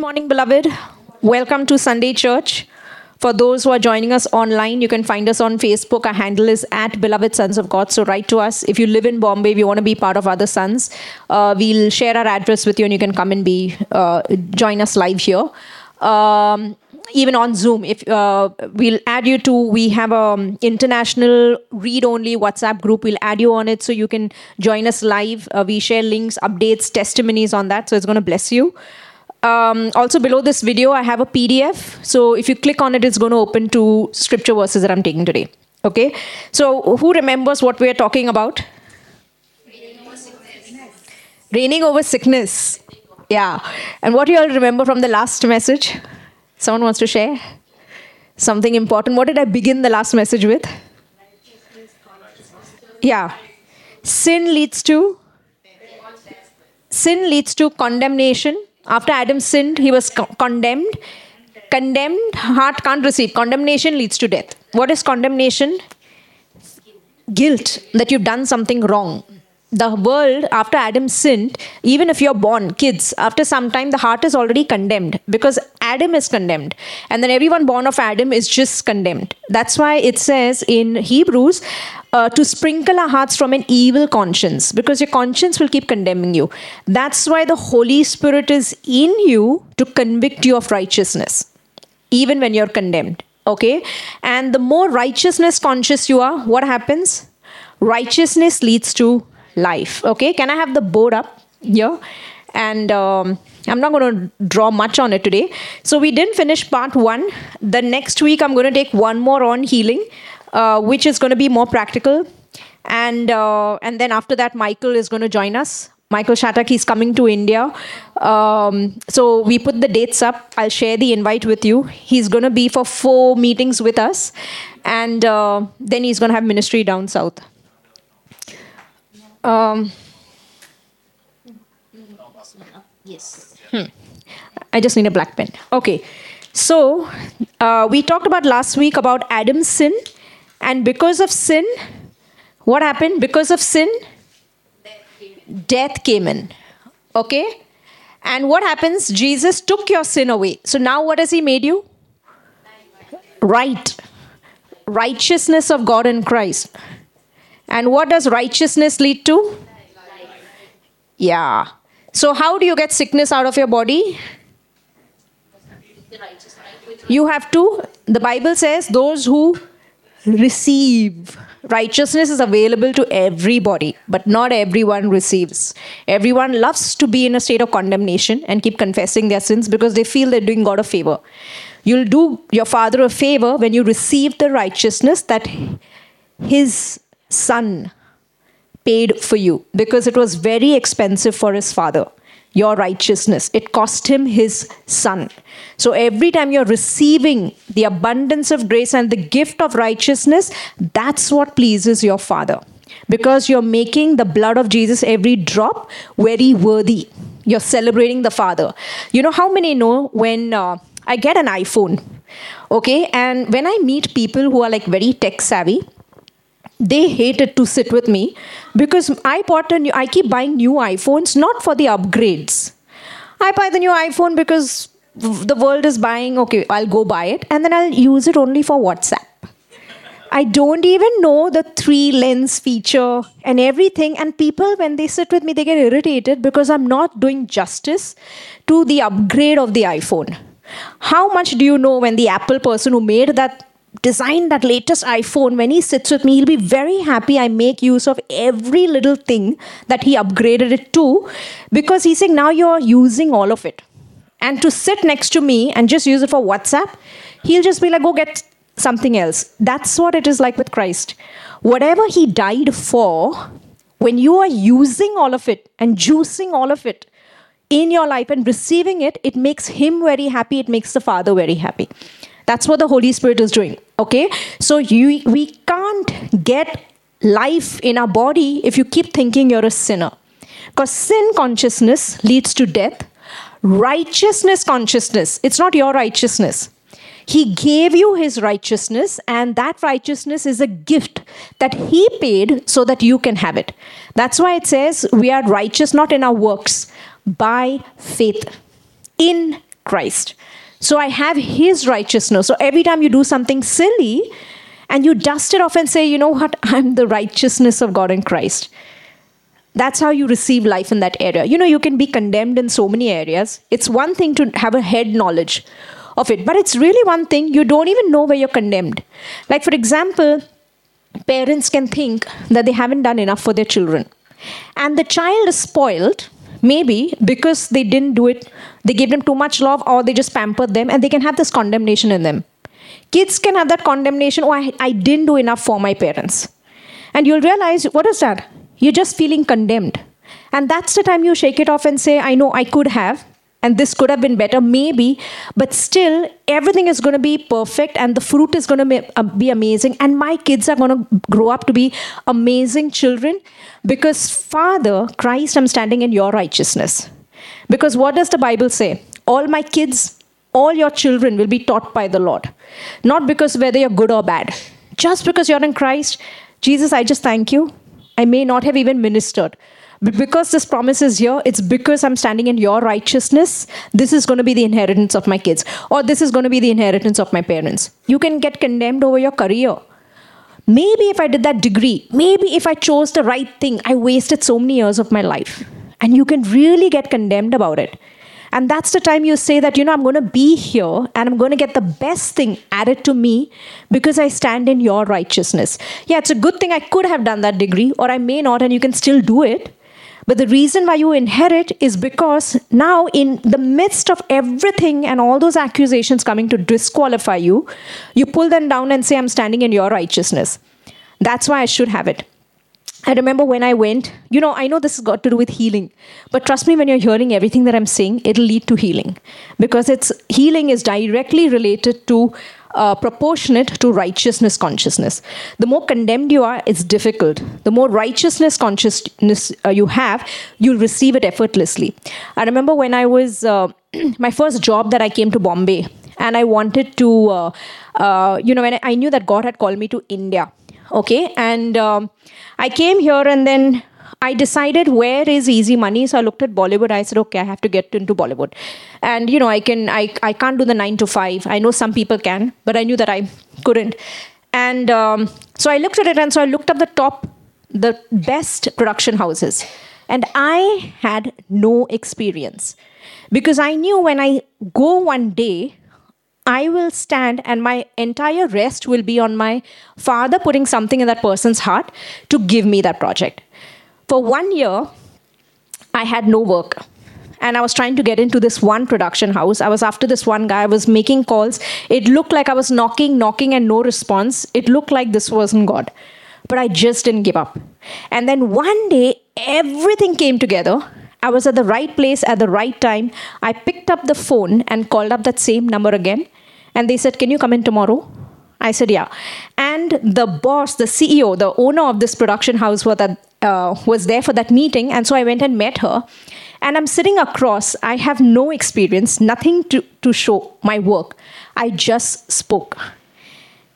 morning, beloved. Welcome to Sunday Church. For those who are joining us online, you can find us on Facebook. Our handle is at Beloved Sons of God. So write to us. If you live in Bombay, if you want to be part of other sons, uh, we'll share our address with you and you can come and be uh, join us live here. Um, even on Zoom, if uh, we'll add you to, we have an international read-only WhatsApp group. We'll add you on it so you can join us live. Uh, we share links, updates, testimonies on that. So it's going to bless you. Um, also below this video, I have a PDF. So if you click on it, it's going to open to scripture verses that I'm taking today. Okay. So who remembers what we are talking about? Reigning over sickness. Yeah. And what do you all remember from the last message? Someone wants to share something important. What did I begin the last message with? Yeah. Sin leads to sin leads to condemnation. After Adam sinned, he was co- condemned. Condemned heart can't receive. Condemnation leads to death. What is condemnation? Guilt that you've done something wrong the world after adam sinned even if you're born kids after some time the heart is already condemned because adam is condemned. And then everyone born of adam is just condemned. That's why it says in hebrews uh, to sprinkle our hearts from an evil conscience because your conscience will keep condemning you. That's why the holy spirit is in you to convict you of righteousness even when you're condemned okay? And the more righteousness conscious you are what happens? Righteousness leads to life. Okay, can I have the board up here? And um, I'm not going to draw much on it today. So we didn't finish part one. The next week, I'm going to take one more on healing, uh, which is going to be more practical. And uh, and then after that, Michael is going to join us. Michael Shatak is coming to India. Um, so we put the dates up. I'll share the invite with you. He's going to be for four meetings with us. And uh, then he's going to have ministry down south. Um, yes. Hmm. I just need a black pen. Okay. So uh, we talked about last week about Adam's sin, and because of sin, what happened? Because of sin, death came in. Okay. And what happens? Jesus took your sin away. So now what has He made you? Right. Righteousness of God in Christ. And what does righteousness lead to? Yeah. So, how do you get sickness out of your body? You have to, the Bible says, those who receive. Righteousness is available to everybody, but not everyone receives. Everyone loves to be in a state of condemnation and keep confessing their sins because they feel they're doing God a favor. You'll do your Father a favor when you receive the righteousness that His son paid for you because it was very expensive for his father your righteousness. It cost him his son. So every time you're receiving the abundance of grace and the gift of righteousness that's what pleases your father. Because you're making the blood of jesus every drop very worthy. You're celebrating the father. You know how many know when uh, i get an iphone okay? And when i meet people who are like very tech savvy they hated to sit with me because I bought a new, I keep buying new iPhones not for the upgrades. I buy the new iPhone because the world is buying, okay, I'll go buy it and then I'll use it only for WhatsApp. I don't even know the three lens feature and everything. And people, when they sit with me, they get irritated because I'm not doing justice to the upgrade of the iPhone. How much do you know when the Apple person who made that designed that latest iPhone, when he sits with me, he'll be very happy I make use of every little thing that he upgraded it to because he's saying, now you're using all of it. And to sit next to me and just use it for WhatsApp, he'll just be like, go get something else. That's what it is like with Christ. Whatever he died for, when you are using all of it and juicing all of it in your life and receiving it, it makes him very happy, it makes the Father very happy. That's what the Holy Spirit is doing. Okay? So you, we can't get life in our body if you keep thinking you're a sinner. Because sin consciousness leads to death. Righteousness consciousness, it's not your righteousness. He gave you his righteousness, and that righteousness is a gift that he paid so that you can have it. That's why it says we are righteous not in our works, by faith in Christ. So I have his righteousness. So every time you do something silly and you dust it off and say, you know what, I'm the righteousness of God in Christ. That's how you receive life in that area. You know, you can be condemned in so many areas. It's one thing to have a head knowledge of it, but it's really one thing you don't even know where you're condemned. Like, for example, parents can think that they haven't done enough for their children, and the child is spoiled maybe because they didn't do it, they gave them too much love, or they just pampered them, and they can have this condemnation in them. Kids can have that condemnation, oh, I, I didn't do enough for my parents. And you'll realize, what is that? You're just feeling condemned. And that's the time you shake it off and say, I know I could have, and this could have been better, maybe, but still, everything is going to be perfect and the fruit is going to uh, be amazing. And my kids are going to grow up to be amazing children because, Father, Christ, I'm standing in your righteousness. Because what does the Bible say? All my kids, all your children will be taught by the Lord. Not because whether you're good or bad. Just because you're in Christ, Jesus, I just thank you I may not have even ministered. Because this promise is here, it's because I'm standing in your righteousness. This is going to be the inheritance of my kids, or this is going to be the inheritance of my parents. You can get condemned over your career. Maybe if I did that degree, maybe if I chose the right thing, I wasted so many years of my life. And you can really get condemned about it. And that's the time you say that, you know, I'm going to be here and I'm going to get the best thing added to me because I stand in your righteousness. Yeah, it's a good thing I could have done that degree or I may not, and you can still do it. But the reason why you inherit is because now, in the midst of everything and all those accusations coming to disqualify you, you pull them down and say, I'm standing in your righteousness. That's why I should have it. I remember when I went, you know, I know this has got to do with healing, but trust me, when you're hearing everything that I'm saying, it'll lead to healing because it's healing is directly related to uh, proportionate to righteousness consciousness. The more condemned you are, it's difficult. The more righteousness consciousness uh, you have, you'll receive it effortlessly. I remember when I was uh, my first job that I came to Bombay, and I wanted to, uh, uh, you know, when I knew that God had called me to India okay and um, i came here and then i decided where is easy money so i looked at bollywood. I said okay i have to get into bollywood. And you know i can i, I can't do the 9 to 5 i know some people can but i knew that i couldn't. And um, so i looked at it and so i looked up the top the best production houses. And i had no experience. Because i knew when i go one day I will stand and my entire rest will be on my father putting something in that person's heart to give me that project. For one year, I had no work. And I was trying to get into this one production house. I was after this one guy. I was making calls. It looked like I was knocking, knocking, and no response. It looked like this wasn't God. But I just didn't give up. And then one day, everything came together. I was at the right place at the right time. I picked up the phone and called up that same number again. And they said, Can you come in tomorrow? I said, Yeah. And the boss, the CEO, the owner of this production house was, that, uh, was there for that meeting. And so I went and met her. And I'm sitting across. I have no experience, nothing to, to show my work. I just spoke.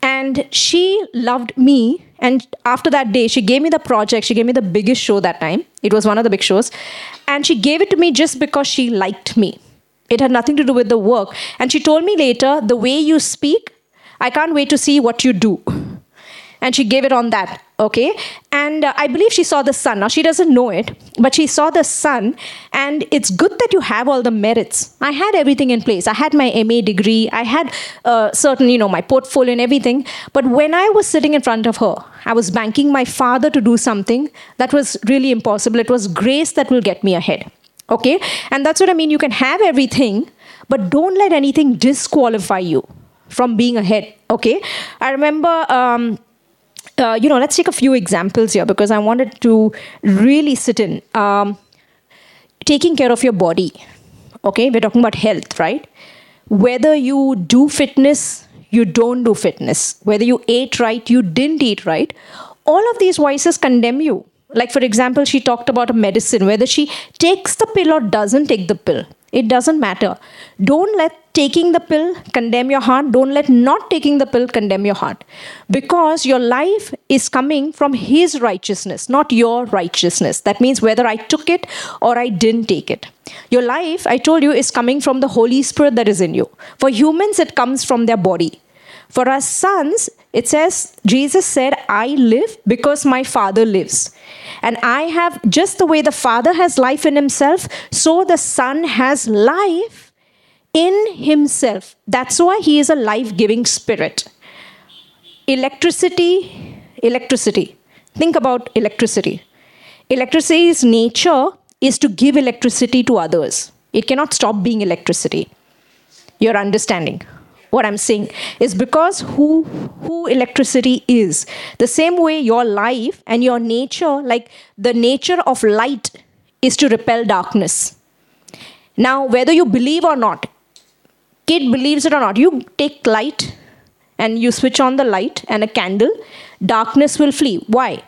And she loved me. And after that day, she gave me the project. She gave me the biggest show that time. It was one of the big shows. And she gave it to me just because she liked me. It had nothing to do with the work. And she told me later, the way you speak, I can't wait to see what you do. And she gave it on that, okay? And uh, I believe she saw the son. Now, she doesn't know it, but she saw the son. And it's good that you have all the merits. I had everything in place. I had my MA degree. I had uh, certain, you know, my portfolio and everything. But when I was sitting in front of her, I was banking my father to do something that was really impossible. It was grace that will get me ahead. Okay? And that's what I mean. You can have everything, but don't let anything disqualify you from being ahead. Okay? I remember. Um, uh, you know, let's take a few examples here because I wanted to really sit in. Um, taking care of your body. Okay, we're talking about health, right? Whether you do fitness, you don't do fitness. Whether you ate right, you didn't eat right. All of these voices condemn you like for example she talked about a medicine whether she takes the pill or doesn't take the pill It doesn't matter. Don't let taking the pill condemn your heart. Don't let not taking the pill condemn your heart. Because your life is coming from His righteousness, not your righteousness. That means whether I took it or I didn't take it. Your life, I told you, is coming from the Holy Spirit that is in you. For humans, it comes from their body. For us sons, it says, Jesus said, I live because my Father lives. And I have, just the way the Father has life in himself, so the Son has life in himself. That's why he is a life giving spirit. Electricity, electricity. Think about electricity. Electricity's nature is to give electricity to others, it cannot stop being electricity. Your understanding what i'm saying is because who who electricity is the same way your life and your nature like the nature of light is to repel darkness now whether you believe or not kid believes it or not you take light and you switch on the light and a candle darkness will flee. Why?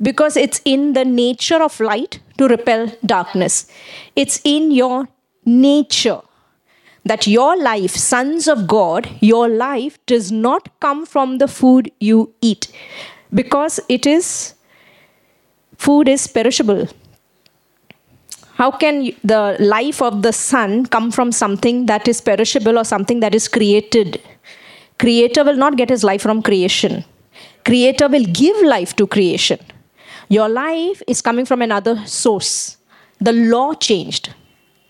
Because it's in the nature of light to repel darkness. It's in your nature that your life, sons of God, your life does not come from the food you eat. Because it is, food is perishable. How can the life of the son come from something that is perishable or something that is created? Creator will not get his life from creation. Creator will give life to creation. Your life is coming from another source. The law changed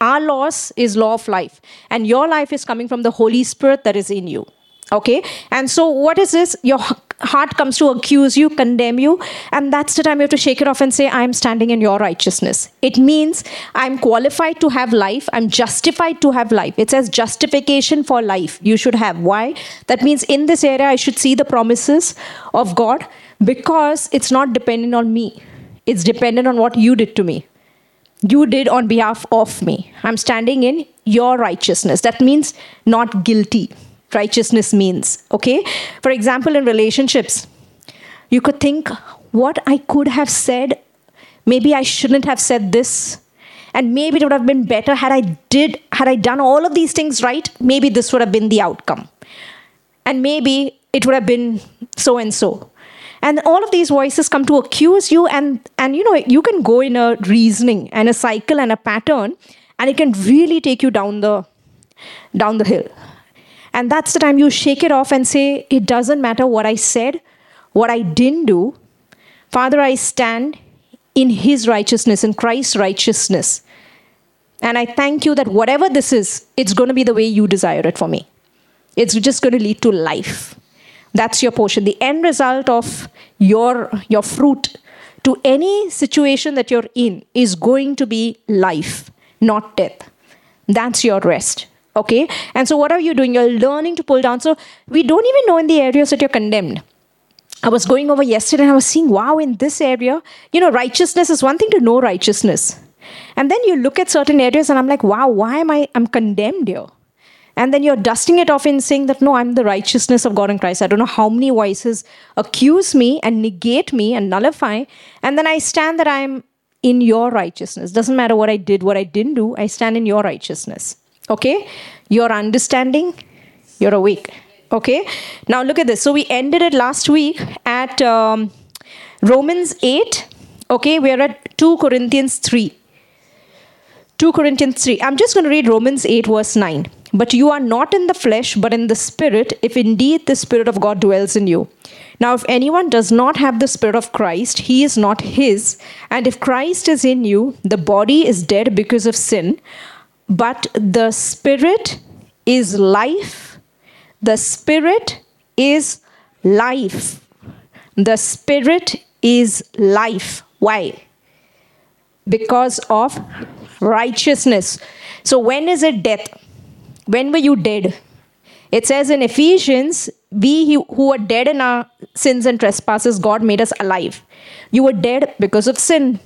our loss is law of life, and your life is coming from the Holy Spirit that is in you. Okay? And so, what is this? Your heart comes to accuse you, condemn you, and that's the time you have to shake it off and say, I'm standing in your righteousness. It means I'm qualified to have life, I'm justified to have life. It says justification for life you should have. Why? That means in this area, I should see the promises of God because it's not dependent on me, it's dependent on what you did to me you did on behalf of me. I'm standing in your righteousness. That means not guilty. Righteousness means, okay? For example, in relationships, you could think what I could have said, maybe I shouldn't have said this. And maybe it would have been better had I did, had I done all of these things right, maybe this would have been the outcome. And maybe it would have been so and so and all of these voices come to accuse you and and you know you can go in a reasoning and a cycle and a pattern and it can really take you down the down the hill and that's the time you shake it off and say it doesn't matter what i said what i didn't do father i stand in his righteousness in christ's righteousness and i thank you that whatever this is it's going to be the way you desire it for me it's just going to lead to life that's your portion. The end result of your, your fruit to any situation that you're in is going to be life, not death. That's your rest. Okay? And so, what are you doing? You're learning to pull down. So, we don't even know in the areas that you're condemned. I was going over yesterday and I was seeing, wow, in this area, you know, righteousness is one thing to know righteousness. And then you look at certain areas and I'm like, wow, why am I I'm condemned here? And then you're dusting it off in saying that, no, I'm the righteousness of God in Christ. I don't know how many voices accuse me and negate me and nullify. And then I stand that I'm in your righteousness. Doesn't matter what I did, what I didn't do, I stand in your righteousness. Okay? You're understanding, you're awake. Okay? Now look at this. So we ended it last week at um, Romans 8. Okay? We're at 2 Corinthians 3. 2 Corinthians 3. I'm just going to read Romans 8, verse 9. But you are not in the flesh, but in the Spirit, if indeed the Spirit of God dwells in you. Now, if anyone does not have the Spirit of Christ, he is not his. And if Christ is in you, the body is dead because of sin, but the Spirit is life. The Spirit is life. The Spirit is life. Why? Because of righteousness. So, when is it death? When were you dead? It says in Ephesians, we who were dead in our sins and trespasses, God made us alive. You were dead because of sin.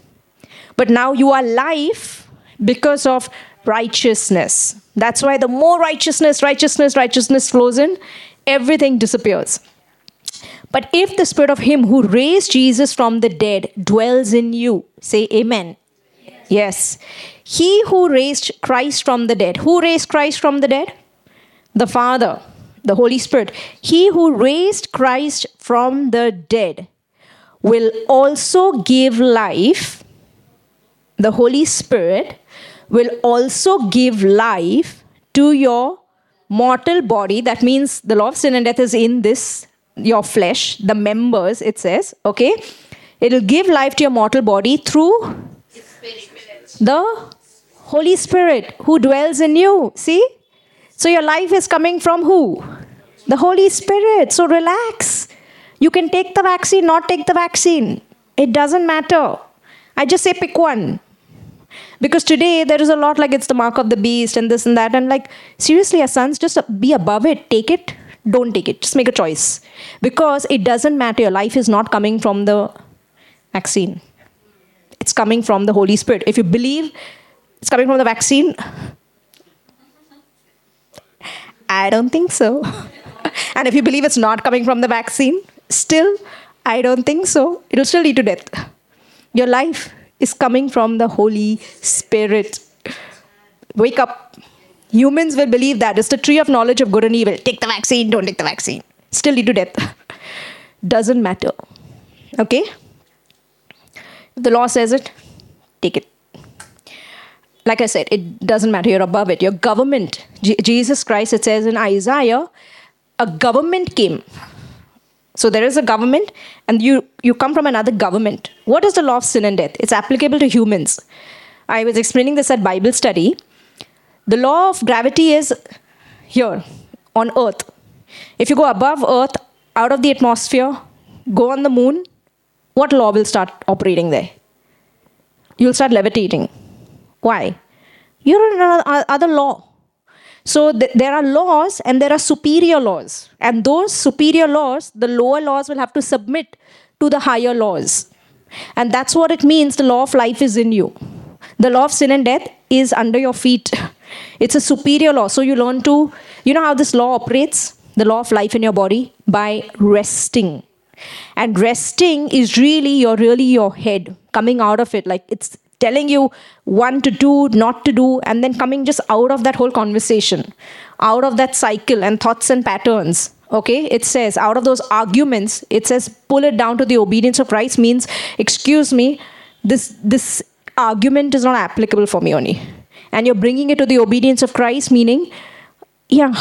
But now you are alive because of righteousness. That's why the more righteousness, righteousness, righteousness flows in, everything disappears. But if the spirit of him who raised Jesus from the dead dwells in you, say amen. Yes. He who raised Christ from the dead. Who raised Christ from the dead? The Father, the Holy Spirit. He who raised Christ from the dead will also give life. The Holy Spirit will also give life to your mortal body. That means the law of sin and death is in this, your flesh, the members, it says. Okay? It'll give life to your mortal body through the Holy Spirit who dwells in you. See? So your life is coming from who? The Holy Spirit. So relax. You can take the vaccine, not take the vaccine. It doesn't matter. I just say pick one. Because today there is a lot like it's the mark of the beast and this and that. And like, seriously, your sons, just be above it. Take it, don't take it. Just make a choice. Because it doesn't matter. Your life is not coming from the vaccine, it's coming from the Holy Spirit. If you believe it's coming from the vaccine, I don't think so. and if you believe it's not coming from the vaccine, still, I don't think so. It'll still lead to death. Your life is coming from the Holy Spirit. Wake up. Humans will believe that it's the tree of knowledge of good and evil. Take the vaccine, don't take the vaccine. Still lead to death. Doesn't matter. Okay? If the law says it, take it. Like I said, it doesn't matter. You're above it. Your government, Jesus Christ, it says in Isaiah, a government came so there is a government, and you, you come from another government. What is the law of sin and death? It's applicable to humans. I was explaining this at Bible study. The law of gravity is here on earth. If you go above earth, out of the atmosphere, go on the moon, what law will start operating there? You'll start levitating. Why? You're in another law. So th- there are laws and there are superior laws. And those superior laws, the lower laws will have to submit to the higher laws. And that's what it means the law of life is in you. The law of sin and death is under your feet. It's a superior law. So you learn to, you know how this law operates? The law of life in your body? By resting. And resting is really your really your head coming out of it. Like it's telling you what to do, not to do, and then coming just out of that whole conversation, out of that cycle and thoughts and patterns. Okay, it says out of those arguments, it says pull it down to the obedience of Christ means, excuse me, this this argument is not applicable for me only, and you're bringing it to the obedience of Christ, meaning, yeah,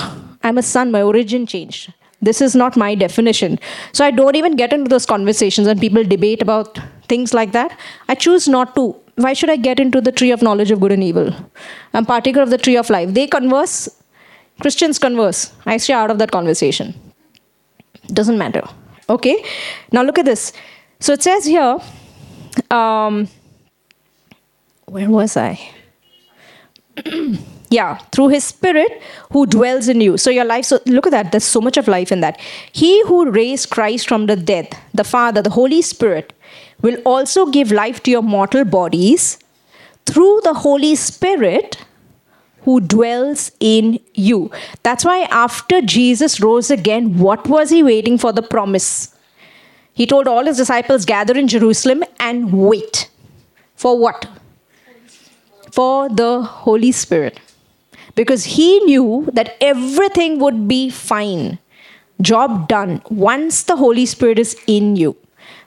I'm a son, my origin changed. This is not my definition. So I don't even get into those conversations and people debate about things like that. I choose not to why should I get into the tree of knowledge of good and evil? I'm partaker of the tree of life. They converse, Christians converse. I stay out of that conversation. Doesn't matter. Okay? Now look at this. So it says here, um, where was I? yeah, through his spirit who dwells in you. So your life, so look at that. There's so much of life in that. He who raised Christ from the dead, the Father, the Holy Spirit, will also give life to your mortal bodies through the Holy Spirit who dwells in you. That's why after Jesus rose again, what was he waiting for the promise? He told all his disciples, gather in Jerusalem and wait. For what? For the Holy Spirit. Because he knew that everything would be fine. Job done once the Holy Spirit is in you.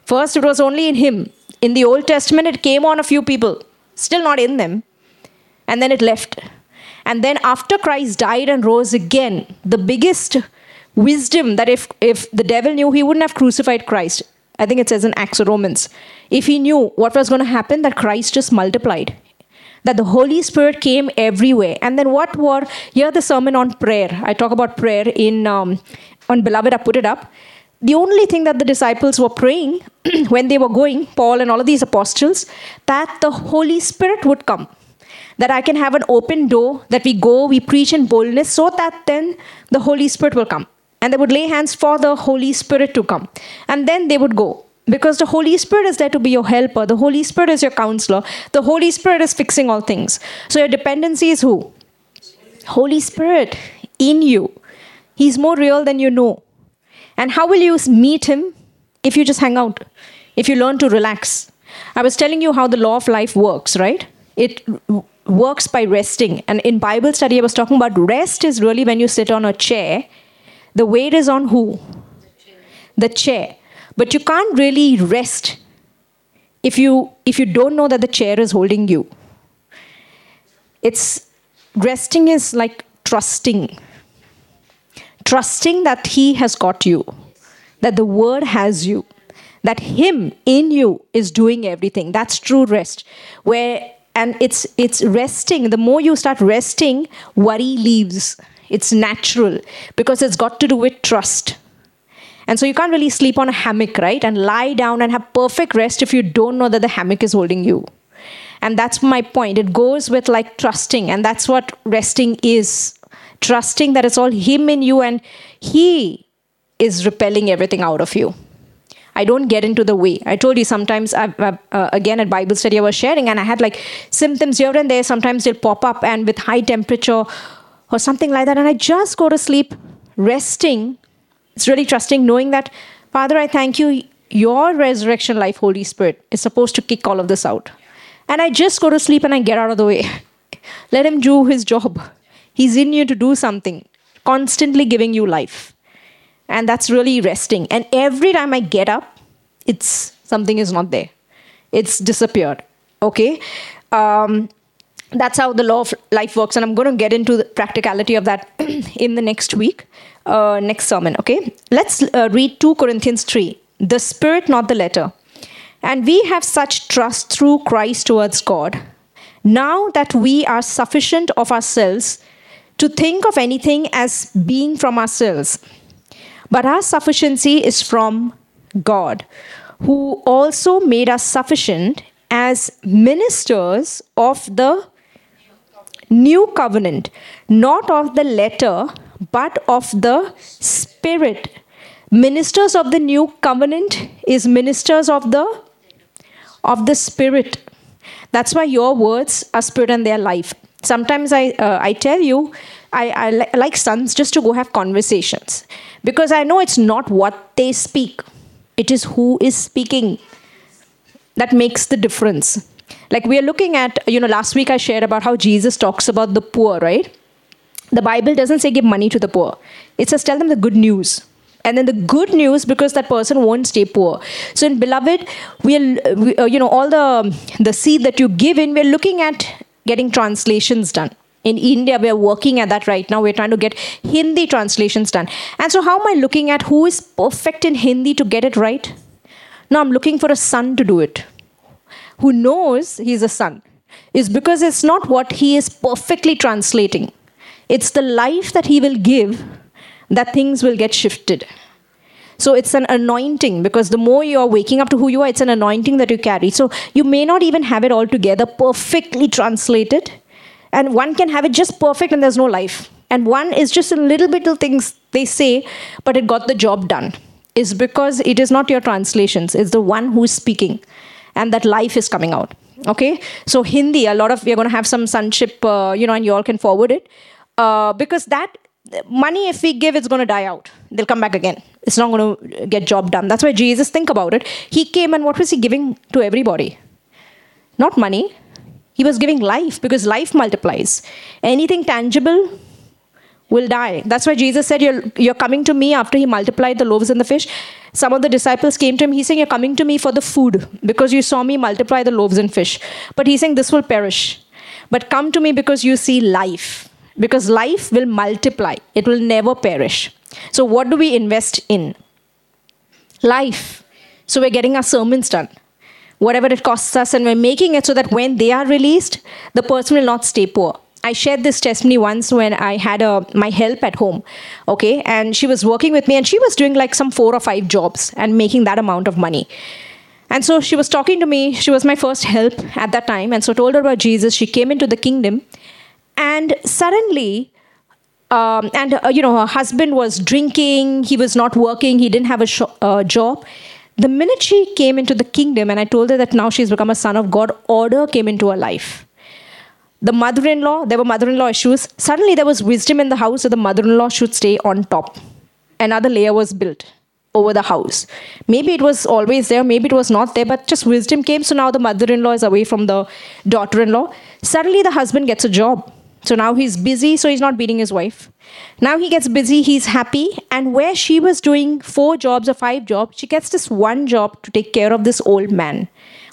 First, it was only in him. In the Old Testament, it came on a few people, still not in them. And then it left. And then, after Christ died and rose again, the biggest wisdom that if, if the devil knew, he wouldn't have crucified Christ. I think it says in Acts of Romans. If he knew what was going to happen, that Christ just multiplied. That the Holy Spirit came everywhere. And then what were, here the sermon on prayer. I talk about prayer in, um, on Beloved, I put it up the only thing that the disciples were praying when they were going, Paul and all of these apostles, that the Holy Spirit would come. That I can have an open door, that we go, we preach in boldness, so that then the Holy Spirit will come. And they would lay hands for the Holy Spirit to come. And then they would go. Because the Holy Spirit is there to be your helper. The Holy Spirit is your counselor. The Holy Spirit is fixing all things. So your dependency is who? Holy Spirit in you. He's more real than you know. And how will you meet him? If you just hang out, if you learn to relax. I was telling you how the law of life works, right? it works by resting. And in Bible study, I was talking about rest is really when you sit on a chair. The weight is on who? The chair. The chair. But you can't really rest if you if you don't know that the chair is holding you. It's resting is like trusting. Trusting that he has got you, that the word has you that him in you is doing everything. That's true rest. Where and it's it's resting. The more you start resting worry leaves. It's natural because it's got to do with trust. And so you can't really sleep on a hammock right? And lie down and have perfect rest if you don't know that the hammock is holding you. And that's my point. It goes with like trusting. And that's what resting is trusting that it's all him in you and he is repelling everything out of you I don't get into the way. I told you sometimes, I, uh, again at Bible study, I was sharing and I had like symptoms here and there. Sometimes they'll pop up and with high temperature or something like that. And I just go to sleep resting. It's really trusting, knowing that, Father, I thank you. Your resurrection life, Holy Spirit, is supposed to kick all of this out. And I just go to sleep and I get out of the way. Let Him do His job. He's in you to do something, constantly giving you life. And that's really resting. And every time i get up it's something is not there. It's disappeared okay? Um, that's how the law of life works. And i'm going to get into the practicality of that in the next week uh, next sermon okay? Let's uh, read 2 corinthians 3 the spirit not the letter. And we have such trust through christ towards god. Now that we are sufficient of ourselves to think of anything as being from ourselves but our sufficiency is from God, who also made us sufficient as ministers of the new covenant, not of the letter, but of the spirit. Ministers of the new covenant is ministers of the of the spirit. That's why your words are spirit and they're life. Sometimes I uh, I tell you I, I li- like sons just to go have conversations because I know it's not what they speak, it is who is speaking that makes the difference. Like we are looking at, you know, last week I shared about how Jesus talks about the poor, right? The Bible doesn't say give money to the poor, it says tell them the good news. And then the good news, because that person won't stay poor. So in beloved, we are we, uh, you know, all the the seed that you give in, we're looking at getting translations done in India, we are working at that right now. We're trying to get Hindi translations done. And so, how am I looking at who is perfect in Hindi to get it right? Now, I'm looking for a son to do it. Who knows he's a son? Is because it's not what he is perfectly translating, it's the life that he will give that things will get shifted. So it's an anointing because the more you are waking up to who you are, it's an anointing that you carry. So you may not even have it all together perfectly translated, and one can have it just perfect and there's no life. And one is just a little bit of things they say but it got the job done. Is because it is not your translations. It's the one who is speaking. And that life is coming out. Okay? So hindi a lot of we're going to have some sonship uh, you know and you all can forward it. Uh, because that money if we give it's going to die out they'll come back again it's not going to get job done that's why jesus think about it he came and what was he giving to everybody not money he was giving life because life multiplies. Anything tangible will die. That's why Jesus said, you're, you're coming to me after he multiplied the loaves and the fish. Some of the disciples came to him. He's saying, You're coming to me for the food because you saw me multiply the loaves and fish. But he's saying, This will perish. But come to me because you see life. Because life will multiply, it will never perish. So, what do we invest in? Life. So, we're getting our sermons done whatever it costs us, and we're making it so that when they are released, the person will not stay poor. I shared this testimony once when I had a my help at home, okay, and she was working with me, and she was doing like some four or five jobs and making that amount of money. And so she was talking to me. She was my first help at that time, and so told her about Jesus. She came into the kingdom, and suddenly, um, and uh, you know, her husband was drinking. He was not working. He didn't have a sh- uh, job, the minute she came into the kingdom and I told her that now she's become a son of God, order came into her life. The mother in law, there were mother in law issues. Suddenly there was wisdom in the house, so the mother in law should stay on top. Another layer was built. over the house. Maybe it was always there, maybe it was not there, but just wisdom came. So now the mother in law is away from the daughter in law. Suddenly the husband gets a job. So now he's busy, so he's not beating his wife. Now he gets busy, he's happy. And where she was doing four jobs or five jobs, she gets this one job to take care of this old man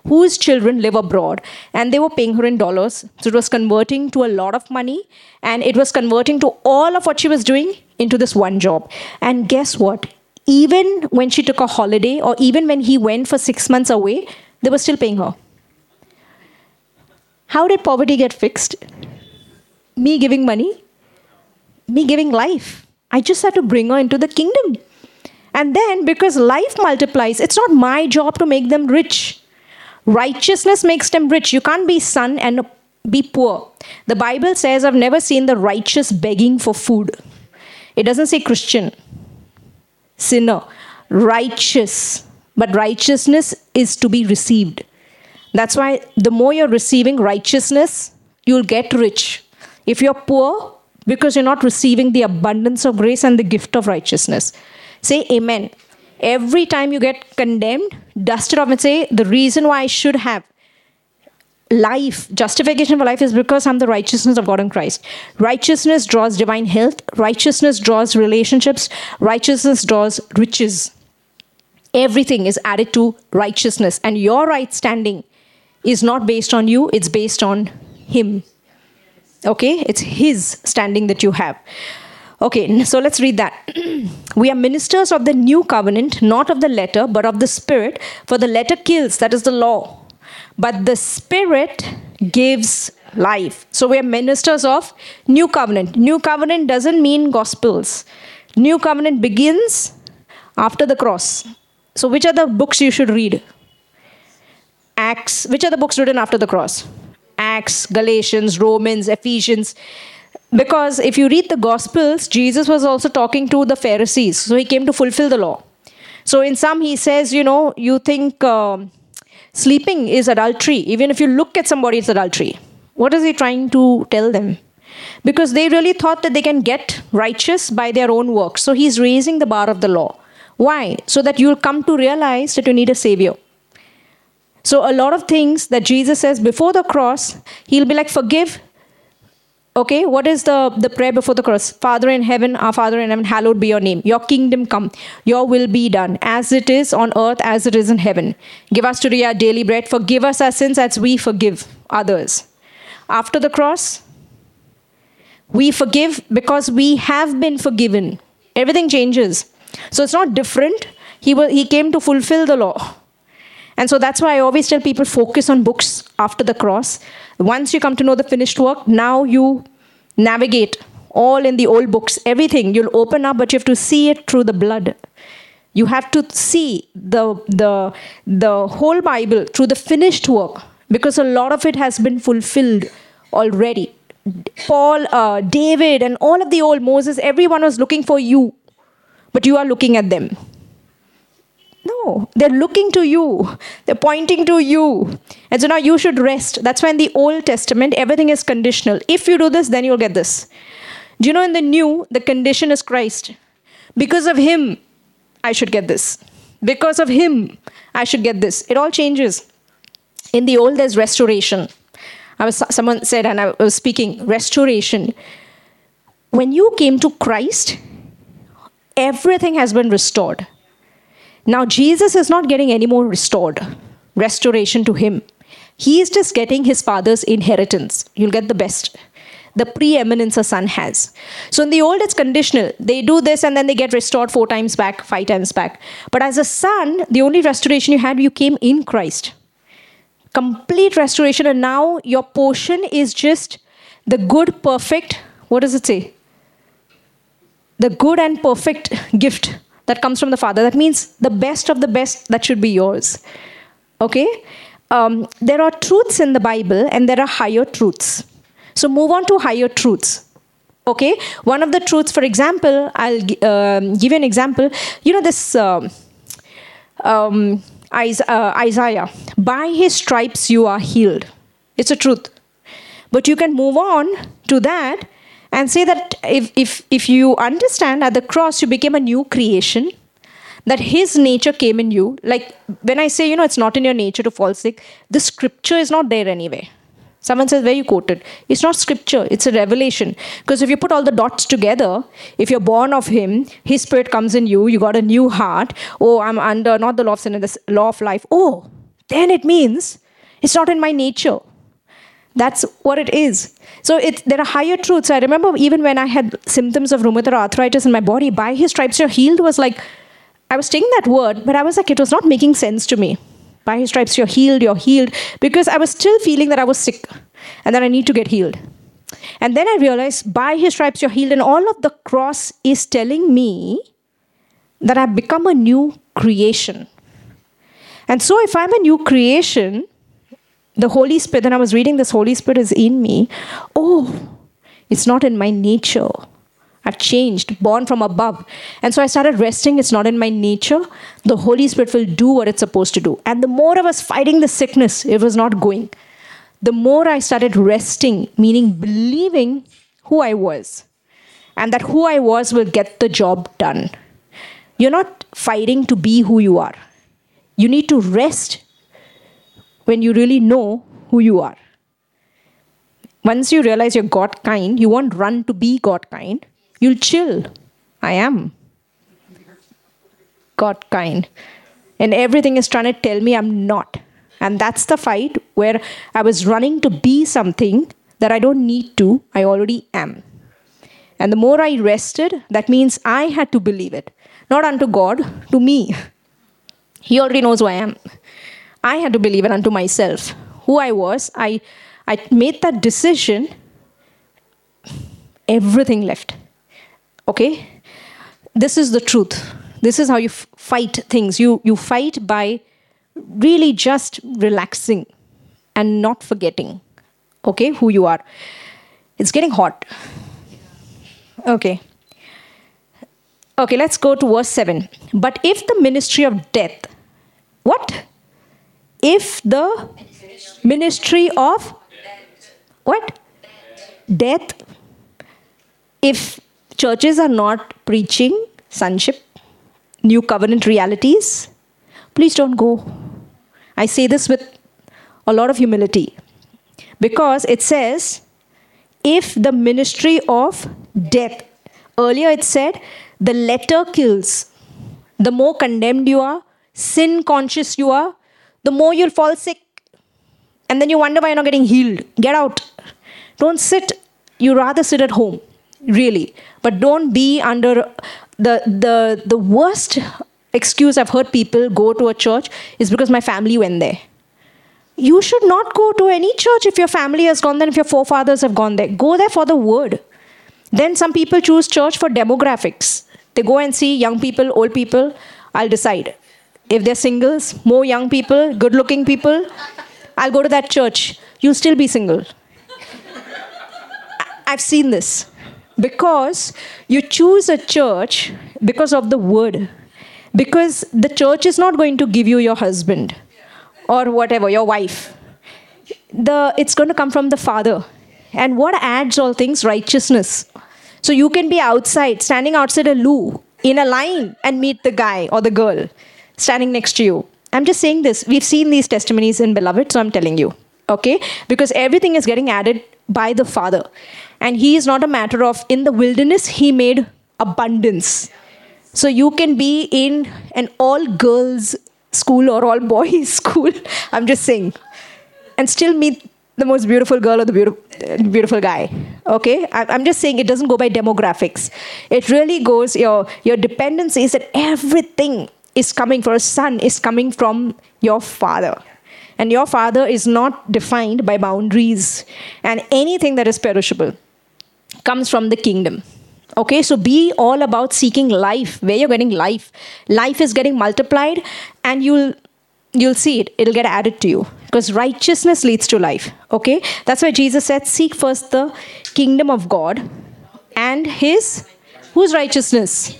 whose children live abroad and they were paying her in dollars. So it was converting to a lot of money and it was converting to all of what she was doing into this one job. And guess what? Even when she took a holiday or even when he went for six months away, they were still paying her. How did poverty get fixed? Me giving money, me giving life. I just had to bring her into the kingdom. And then, because life multiplies, it's not my job to make them rich. Righteousness makes them rich. You can't be son and be poor. The Bible says, I've never seen the righteous begging for food. It doesn't say Christian, sinner, righteous. But righteousness is to be received. That's why the more you're receiving righteousness, you'll get rich. If you're poor, because you're not receiving the abundance of grace and the gift of righteousness. Say amen. Every time you get condemned, dust it off and say, The reason why I should have life, justification for life is because I'm the righteousness of God in Christ. Righteousness draws divine health, righteousness draws relationships, righteousness draws riches. Everything is added to righteousness, and your right standing is not based on you, it's based on Him. Okay? It's His standing that you have. Okay, so let's read that. we are ministers of the new covenant, not of the letter, but of the spirit. For the letter kills, that is the law. But the spirit gives life. So we are ministers of new covenant. New covenant doesn't mean gospels. New covenant begins after the cross. So, which are the books you should read? Acts. Which are the books written after the cross? Acts, Galatians, Romans, Ephesians. Because if you read the Gospels, Jesus was also talking to the Pharisees. So he came to fulfill the law. So in some, he says, you know, you think uh, sleeping is adultery. Even if you look at somebody, it's adultery. What is he trying to tell them? Because they really thought that they can get righteous by their own works. So he's raising the bar of the law. Why? So that you'll come to realize that you need a savior. So, a lot of things that Jesus says before the cross, he'll be like, Forgive. Okay, what is the, the prayer before the cross? Father in heaven, our Father in heaven, hallowed be your name. Your kingdom come, your will be done, as it is on earth, as it is in heaven. Give us today our daily bread. Forgive us our sins as we forgive others. After the cross, we forgive because we have been forgiven. Everything changes. So it's not different. He, will, he came to fulfill the law. And so that's why I always tell people focus on books after the cross. Once you come to know the finished work, now you navigate all in the old books, everything. You'll open up, but you have to see it through the blood. You have to see the, the, the whole Bible through the finished work because a lot of it has been fulfilled already. Paul, uh, David, and all of the old Moses, everyone was looking for you, but you are looking at them. No, they're looking to you. They're pointing to you. And so now you should rest. That's why in the Old Testament, everything is conditional. If you do this, then you'll get this. Do you know in the New, the condition is Christ? Because of Him, I should get this. Because of Him, I should get this. It all changes. In the Old, there's restoration. I was someone said, and I was speaking restoration. When you came to Christ, everything has been restored now, Jesus is not getting any more restored, restoration to him. He is just getting his father's inheritance. You'll get the best. The preeminence a son has. So in the old, it's conditional. They do this and then they get restored four times back, five times back. But as a son, the only restoration you had, you came in Christ. Complete restoration. And now your portion is just the good, perfect, what does it say? The good and perfect gift that comes from the Father. That means the best of the best that should be yours. Okay? Um, there are truths in the Bible and there are higher truths. So move on to higher truths. Okay? One of the truths, for example, I'll um, give you an example. You know, this uh, um, uh, Isaiah, by his stripes you are healed. It's a truth. But you can move on to that and say that if, if, if you understand at the cross you became a new creation, that his nature came in you. Like when I say, you know, it's not in your nature to fall sick, the scripture is not there anyway. Someone says, where you quoted? It's not scripture, it's a revelation. Because if you put all the dots together, if you're born of Him, His Spirit comes in you, you got a new heart. Oh, I'm under not the law of sin, and the law of life. Oh, then it means it's not in my nature. That's what it is. So there are higher truths. I remember even when I had symptoms of rheumatoid arthritis in my body, by His stripes you're healed was like, I was taking that word, but I was like, it was not making sense to me by his stripes you're healed, you're healed, because I was still feeling that I was sick and that I need to get healed. And then I realized by his stripes you're healed, and all of the cross is telling me that I've become a new creation. And so, if I'm a new creation, the Holy Spirit, then I was reading this Holy Spirit is in me. Oh, it's not in my nature. I've changed, born from above. And so I started resting. It's not in my nature. The Holy Spirit will do what it's supposed to do. And the more I was fighting the sickness, it was not going. The more I started resting, meaning believing who I was, and that who I was will get the job done. You're not fighting to be who you are. You need to rest when you really know who you are. Once you realize you're God kind, you won't run to be God kind You'll chill. I am. God kind. And everything is trying to tell me I'm not. And that's the fight where I was running to be something that I don't need to, I already am. And the more I rested, that means I had to believe it. Not unto God, to me. He already knows who I am. I had to believe it unto myself. Who I was, I, I made that decision, everything left. Okay? This is the truth. This is how you f- fight things. You, you fight by really just relaxing and not forgetting, okay, who you are. It's getting hot. Okay. Okay, let's go to verse 7. But if the ministry of death, what? If the ministry of what? Death. If churches are not preaching sonship, new covenant realities, please don't go. I say this with a lot of humility because it says, if the ministry of death, earlier it said, the letter kills. The more condemned you are, sin conscious you are, the more you'll fall sick. And then you wonder why you're not getting healed. Get out. Don't sit. You rather sit at home really but don't be under the the the worst excuse i've heard people go to a church is because my family went there you should not go to any church if your family has gone there if your forefathers have gone there go there for the word then some people choose church for demographics they go and see young people old people i'll decide if they're singles more young people good looking people i'll go to that church. You'll still be single. I've seen this. Because you choose a church because of the word. Because the church is not going to give you your husband or whatever your wife. The it's going to come from the father. And what adds all things? Righteousness. So you can be outside standing outside a loo in a line and meet the guy or the girl standing next to you. I'm just saying this. We've seen these testimonies in beloved so i'm telling you okay? Because everything is getting added by the father. And he is not a matter of in the wilderness he made abundance. So you can be in an all girls school or all boys school. I'm just saying. And still meet the most beautiful girl or the beautiful, beautiful guy okay? I'm just saying it doesn't go by demographics. It really goes your your dependency is that everything is coming for a son is coming from your father and your father is not defined by boundaries and anything that is perishable comes from the kingdom. Okay, so be all about seeking life, where you're getting life. Life is getting multiplied, and you'll you'll see it. It'll get added to you because righteousness leads to life. Okay, that's why Jesus said, "Seek first the kingdom of God and His whose righteousness."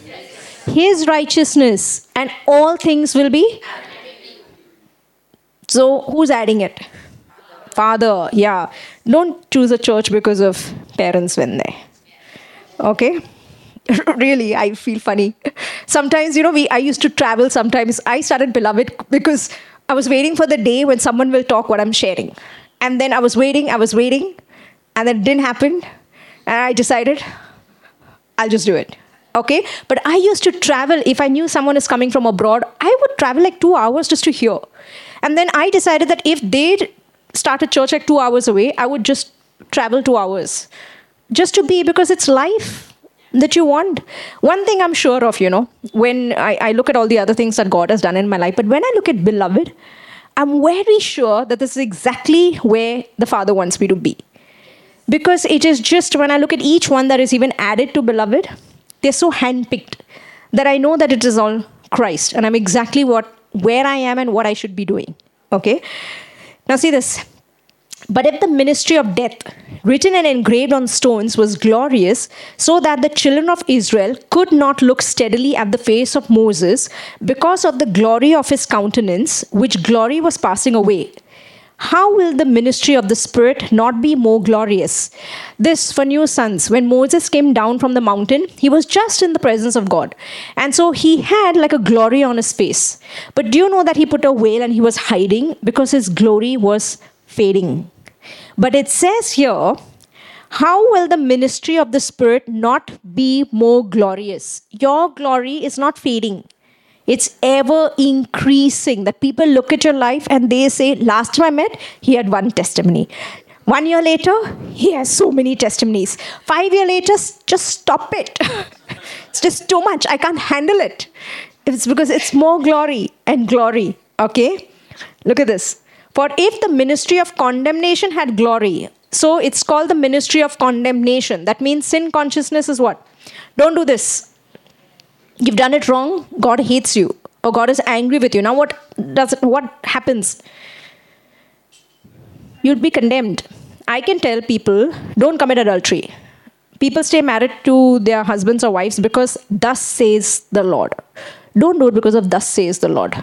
His righteousness, and all things will be. So, who's adding it? Father, yeah. Don't choose a church because of parents when they. Okay? really, I feel funny. Sometimes, you know, we I used to travel. Sometimes I started Beloved because I was waiting for the day when someone will talk what I'm sharing. And then I was waiting, I was waiting, and it didn't happen. And I decided, I'll just do it. Okay? But I used to travel. If I knew someone is coming from abroad, I would travel like two hours just to hear. And then I decided that if they start a church like two hours away, I would just travel two hours just to be because it's life that you want. One thing I'm sure of, you know, when I, I look at all the other things that God has done in my life, but when I look at beloved, I'm very sure that this is exactly where the Father wants me to be. Because it is just when I look at each one that is even added to beloved, they're so handpicked that I know that it is all Christ and I'm exactly what where I am and what I should be doing. Okay? Now see this. But if the ministry of death, written and engraved on stones, was glorious, so that the children of Israel could not look steadily at the face of Moses because of the glory of his countenance, which glory was passing away, how will the ministry of the Spirit not be more glorious? This for new sons. When Moses came down from the mountain, he was just in the presence of God. And so he had like a glory on his face. But do you know that he put a veil and he was hiding because his glory was fading? But it says here, how will the ministry of the Spirit not be more glorious? Your glory is not fading. It's ever increasing that people look at your life and they say, Last time I met, he had one testimony. One year later, he has so many testimonies. Five years later, just stop it. it's just too much. I can't handle it. It's because it's more glory and glory. Okay? Look at this. For if the ministry of condemnation had glory, so it's called the ministry of condemnation. That means sin consciousness is what? Don't do this you've done it wrong god hates you or god is angry with you. Now what does it, what happens? You'd be condemned. I can tell people don't commit adultery. People stay married to their husbands or wives because thus says the lord. Don't do it because of thus says the lord.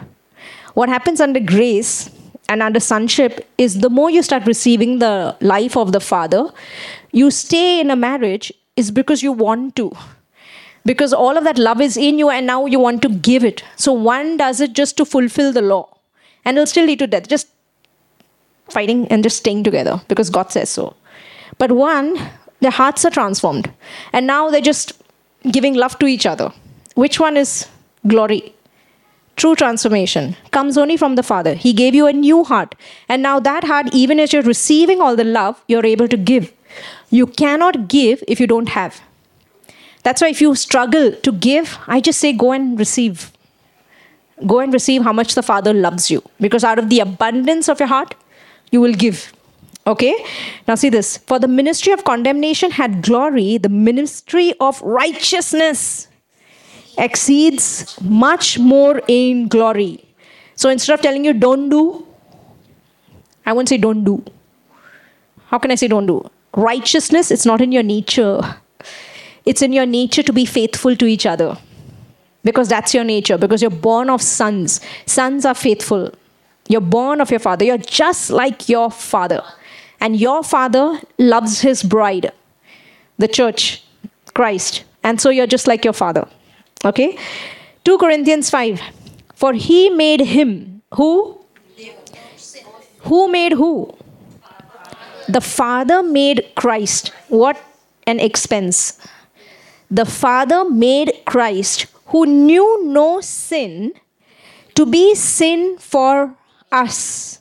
What happens under grace and under sonship is the more you start receiving the life of the father you stay in a marriage is because you want to because all of that love is in you and now you want to give it. So one does it just to fulfill the law and it'll still lead to death. Just fighting and just staying together because God says so. But one, their hearts are transformed and now they're just giving love to each other. Which one is glory? True transformation comes only from the Father. He gave you a new heart. And now, that heart, even as you're receiving all the love, you're able to give. You cannot give if you don't have. That's why if you struggle to give, I just say go and receive. Go and receive how much the Father loves you. Because out of the abundance of your heart, you will give. Okay? Now see this. For the ministry of condemnation had glory, the ministry of righteousness exceeds much more in glory. So instead of telling you don't do, I won't say don't do. How can I say don't do? Righteousness, it's not in your nature. It's in your nature to be faithful to each other because that's your nature, because you're born of sons. Sons are faithful. You're born of your father. You're just like your father. And your father loves his bride, the church, Christ. And so you're just like your father. Okay? 2 Corinthians 5. For he made him who? Who made who? The Father made Christ. What an expense the Father made Christ, who knew no sin, to be sin for us.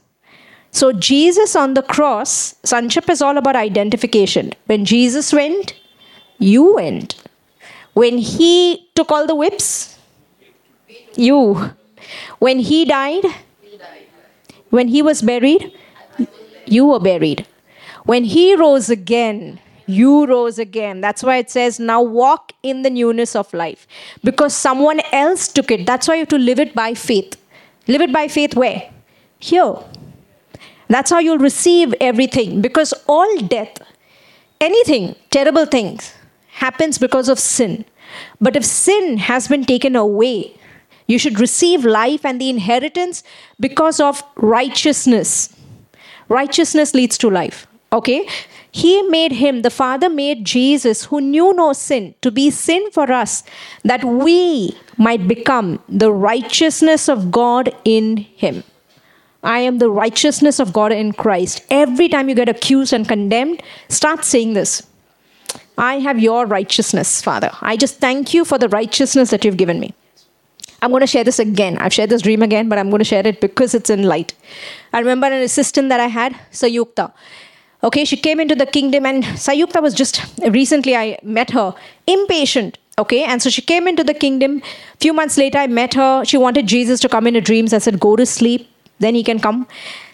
So, Jesus on the cross, sonship is all about identification. When Jesus went, you went. When he took all the whips, you. When he died, when he was buried, you were buried. When he rose again, you rose again. That's why it says, now walk in the newness of life. Because someone else took it. That's why you have to live it by faith. Live it by faith where? Here. That's how you'll receive everything. Because all death, anything, terrible things, happens because of sin. But if sin has been taken away, you should receive life and the inheritance because of righteousness. Righteousness leads to life. Okay? He made him, the Father made Jesus, who knew no sin, to be sin for us, that we might become the righteousness of God in him. I am the righteousness of God in Christ. Every time you get accused and condemned, start saying this I have your righteousness, Father. I just thank you for the righteousness that you've given me. I'm going to share this again. I've shared this dream again, but I'm going to share it because it's in light. I remember an assistant that I had, Sayukta. Okay, she came into the kingdom, and Sayukta was just recently I met her, impatient. Okay, and so she came into the kingdom. Few months later, I met her. She wanted Jesus to come in her dreams. I said, Go to sleep, then he can come.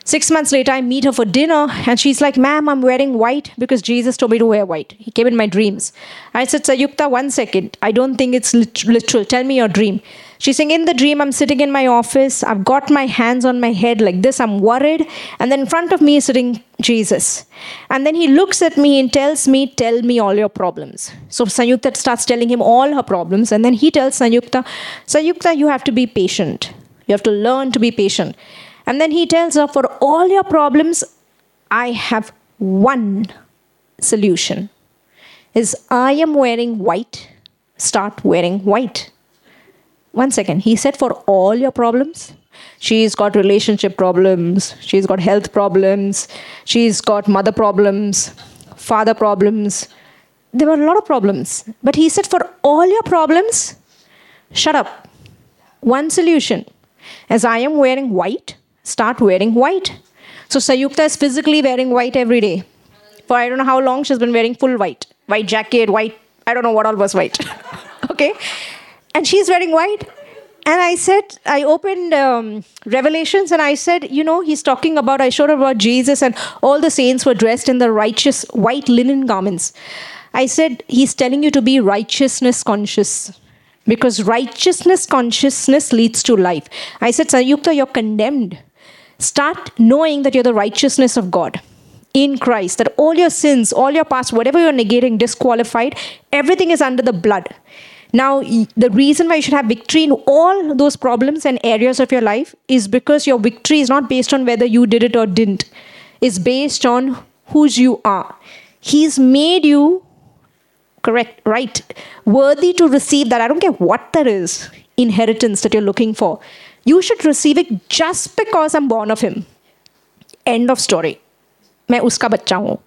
Six months later, I meet her for dinner, and she's like, Ma'am, I'm wearing white because Jesus told me to wear white. He came in my dreams. I said, Sayukta, one second. I don't think it's literal. Tell me your dream. She's saying, In the dream, I'm sitting in my office. I've got my hands on my head like this. I'm worried. And then in front of me is sitting Jesus. And then he looks at me and tells me, Tell me all your problems. So Sayukta starts telling him all her problems. And then he tells Sayukta, Sayukta, you have to be patient. You have to learn to be patient. And then he tells her, For all your problems, I have one solution. Is I am wearing white, start wearing white. One second. He said, For all your problems, she's got relationship problems, she's got health problems, she's got mother problems, father problems. There were a lot of problems. But he said, For all your problems, shut up. One solution. As I am wearing white, start wearing white. So Sayukta is physically wearing white every day. For I don't know how long she's been wearing full white. White jacket, white, I don't know what all was white. okay? And she's wearing white. And I said, I opened um, Revelations and I said, you know, he's talking about, I showed her about Jesus and all the saints were dressed in the righteous white linen garments. I said, he's telling you to be righteousness conscious because righteousness consciousness leads to life. I said, Sayukta, you're condemned Start knowing that you're the righteousness of God in Christ, that all your sins, all your past, whatever you're negating, disqualified, everything is under the blood. Now, the reason why you should have victory in all those problems and areas of your life is because your victory is not based on whether you did it or didn't. It's based on whose you are. He's made you correct, right, worthy to receive that. I don't care what that is, inheritance that you're looking for. You should receive it just because I'm born of him. End of story. मैं उसका बच्चा हूँ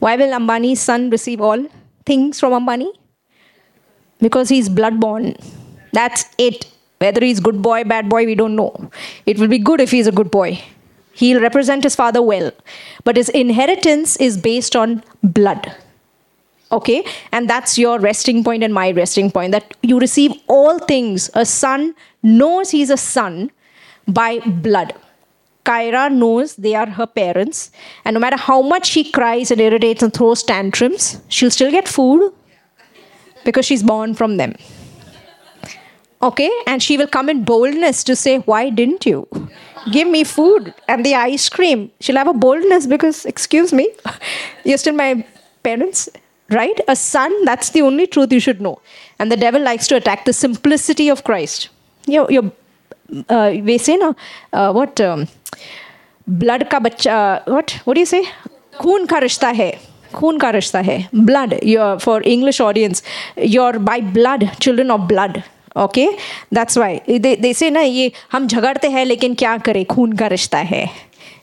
Why will Ambani's son receive all things from Ambani? because he's blood born. That's it. Whether he's good boy, bad boy, we don't know. It will be good if he's a good boy. He'll represent his father well. But his inheritance is based on blood. Okay? And that's your resting point and my resting point that you receive all things. A son knows he's a son by blood. Kyra knows they are her parents, and no matter how much she cries and irritates and throws tantrums, she'll still get food because she's born from them. Okay? And she will come in boldness to say, Why didn't you? Give me food and the ice cream. She'll have a boldness because, excuse me, you're still my parents, right? A son, that's the only truth you should know. And the devil likes to attack the simplicity of Christ your your uh, we say no uh, what um, blood ka bacha what what do you say खून का रिश्ता है खून का रिश्ता है। Blood your for English audience your by blood children of blood okay that's why जैसे ना, ये हम झगड़ते हैं, लेकिन क्या करें? खून का रिश्ता है।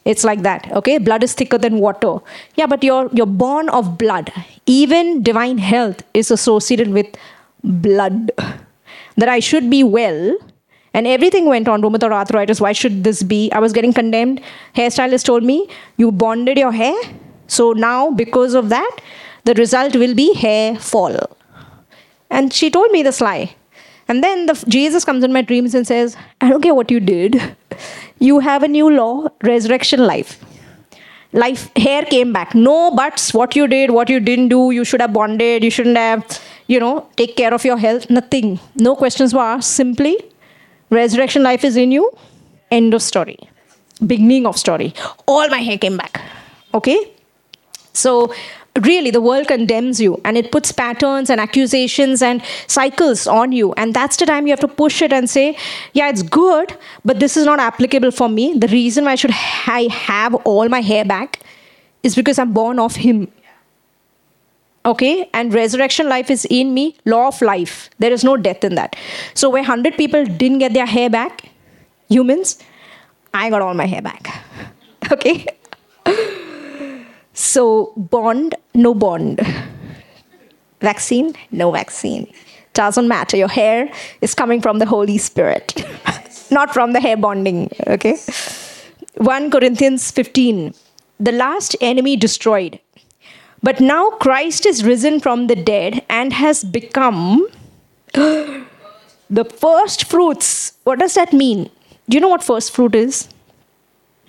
It's like that okay blood is thicker than water या but your your born of blood even divine health is associated with blood that I should be well and everything went on रूमथ और authorities why should this be I was getting condemned hairstyle is told me you bonded your hair So now, because of that, the result will be hair fall. And she told me this lie. And then the, Jesus comes in my dreams and says, I don't care what you did. You have a new law, resurrection life. Life, hair came back. No buts, what you did, what you didn't do, you should have bonded, you shouldn't have, you know, take care of your health. Nothing. No questions were asked. Simply, Resurrection life is in you. End of story. Beginning of story. All my hair came back. Okay? So, really, the world condemns you and it puts patterns and accusations and cycles on you. And that's the time you have to push it and say, yeah, it's good, but this is not applicable for me. The reason why I should I have all my hair back is because I'm born of Him. okay and resurrection life is in me law of life there is no death in that so where 100 people didn't get their hair back humans i got all my hair back okay so bond no bond vaccine no vaccine doesn't matter your hair is coming from the holy spirit not from the hair bonding okay 1 corinthians 15 the last enemy destroyed but now Christ is risen from the dead and has become the first fruits. What does that mean? Do you know what first fruit is?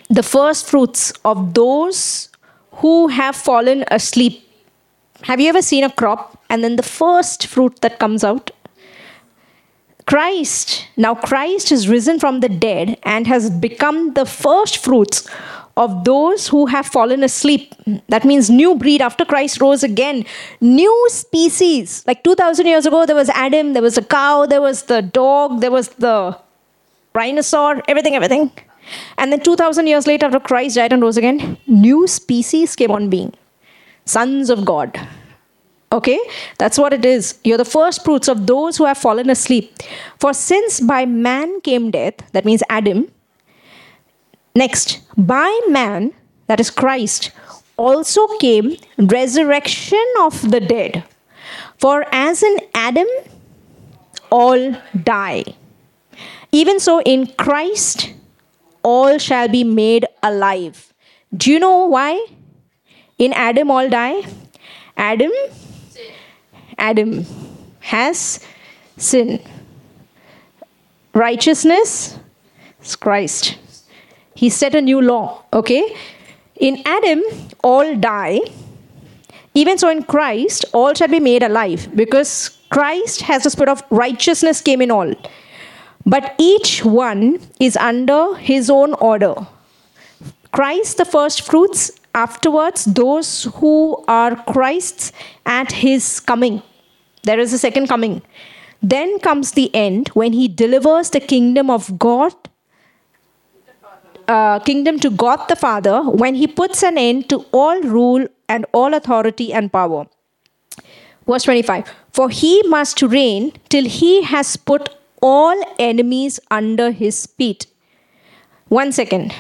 The first fruits of those who have fallen asleep. Have you ever seen a crop and then the first fruit that comes out? Christ, now Christ is risen from the dead and has become the first fruits of those who have fallen asleep. That means new breed after Christ rose again. New species. Like 2000 years ago, there was Adam, there was a cow, there was the dog, there was the rhinoceros, everything, everything. And then 2000 years later, after Christ died and rose again, new species came on being. Sons of God. Okay? That's what it is. You're the first fruits of those who have fallen asleep. For since by man came death, that means Adam, Next, by man, that is Christ, also came resurrection of the dead. For as in Adam, all die. Even so, in Christ, all shall be made alive. Do you know why? In Adam, all die. Adam, Adam has sin. Righteousness is Christ. He set a new law, okay? In Adam, all die. Even so, in Christ, all shall be made alive because Christ has the spirit of righteousness came in all. But each one is under his own order. Christ, the first fruits, afterwards, those who are Christ's at his coming. There is a second coming. Then comes the end when he delivers the kingdom of God uh, kingdom to God the Father when he puts an end to all rule and all authority and power. Verse 25 For he must reign till he has put all enemies under his feet. One second.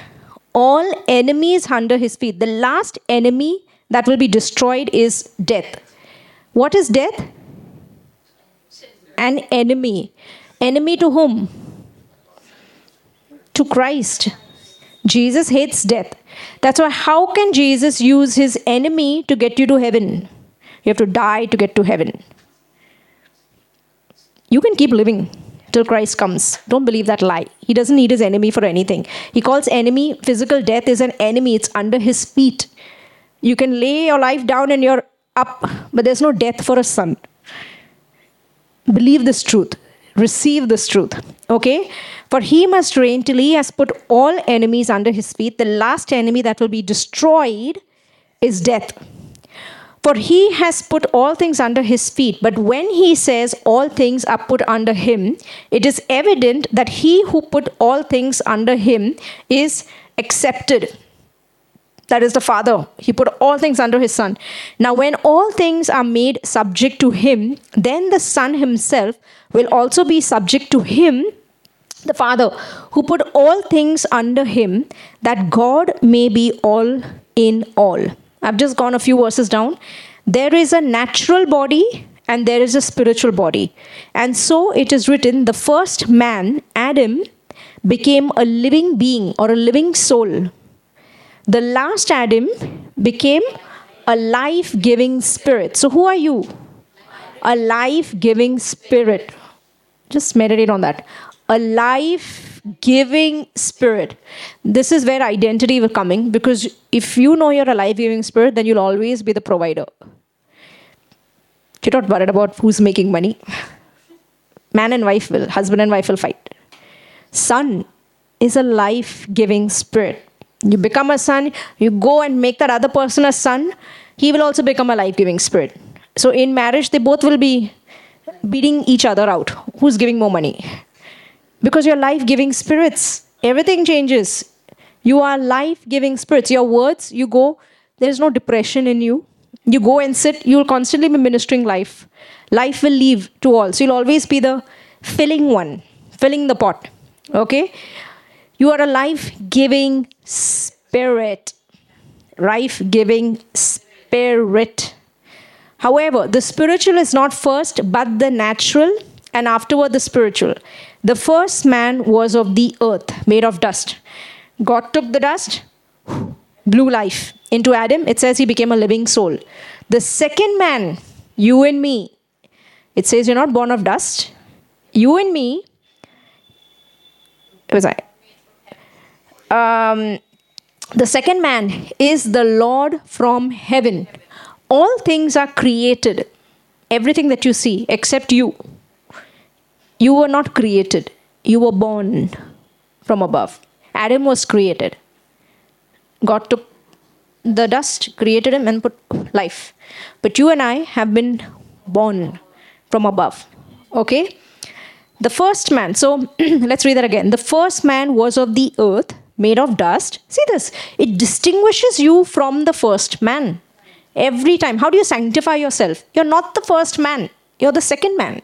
All enemies under his feet. The last enemy that will be destroyed is death. What is death? An enemy. Enemy to whom? To Christ. Jesus hates death. That's why, how can Jesus use his enemy to get you to heaven? You have to die to get to heaven. You can keep living till Christ comes. Don't believe that lie. He doesn't need his enemy for anything. He calls enemy, physical death is an enemy, it's under his feet. You can lay your life down and you're up, but there's no death for a son. Believe this truth. Receive this truth. Okay? For he must reign till he has put all enemies under his feet. The last enemy that will be destroyed is death. For he has put all things under his feet. But when he says all things are put under him, it is evident that he who put all things under him is accepted. That is the Father. He put all things under his Son. Now, when all things are made subject to him, then the Son himself will also be subject to him the Father, who put all things under him, that God may be all in all. I've just gone a few verses down. There is a natural body and there is a spiritual body. And so it is written the first man, Adam, became a living being or a living soul. The last Adam became a life giving spirit. So, who are you? A life giving spirit. Just meditate on that a life giving spirit. This is where identity will coming because if you know you're a life giving spirit, then you'll always be the provider. You're not worried about who's making money. Man and wife will, husband and wife will fight. Son is a life giving spirit. You become a son, you go and make that other person a son, he will also become a life giving spirit. So in marriage, they both will be beating each other out. Who's giving more money? Because you're life giving spirits. Everything changes. You are life giving spirits. Your words, you go, there's no depression in you. You go and sit, you'll constantly be ministering life. Life will leave to all. So you'll always be the filling one, filling the pot. Okay? You are a life giving spirit. Life giving spirit. However, the spiritual is not first, but the natural, and afterward the spiritual. The first man was of the earth, made of dust. God took the dust, blew life into Adam. It says he became a living soul. The second man, you and me, it says you're not born of dust. You and me, It was I? Um, the second man is the Lord from heaven all things are created, everything that you see, except you. You were not created, you were born from above. Adam was created. God took the dust, created him, and put life. But you and I have been born from above. Okay? The first man, so let's read that again. The first man was of the earth, made of dust. See this, it distinguishes you from the first man. Every time. How do you sanctify yourself? You're not the first man, you're the second man.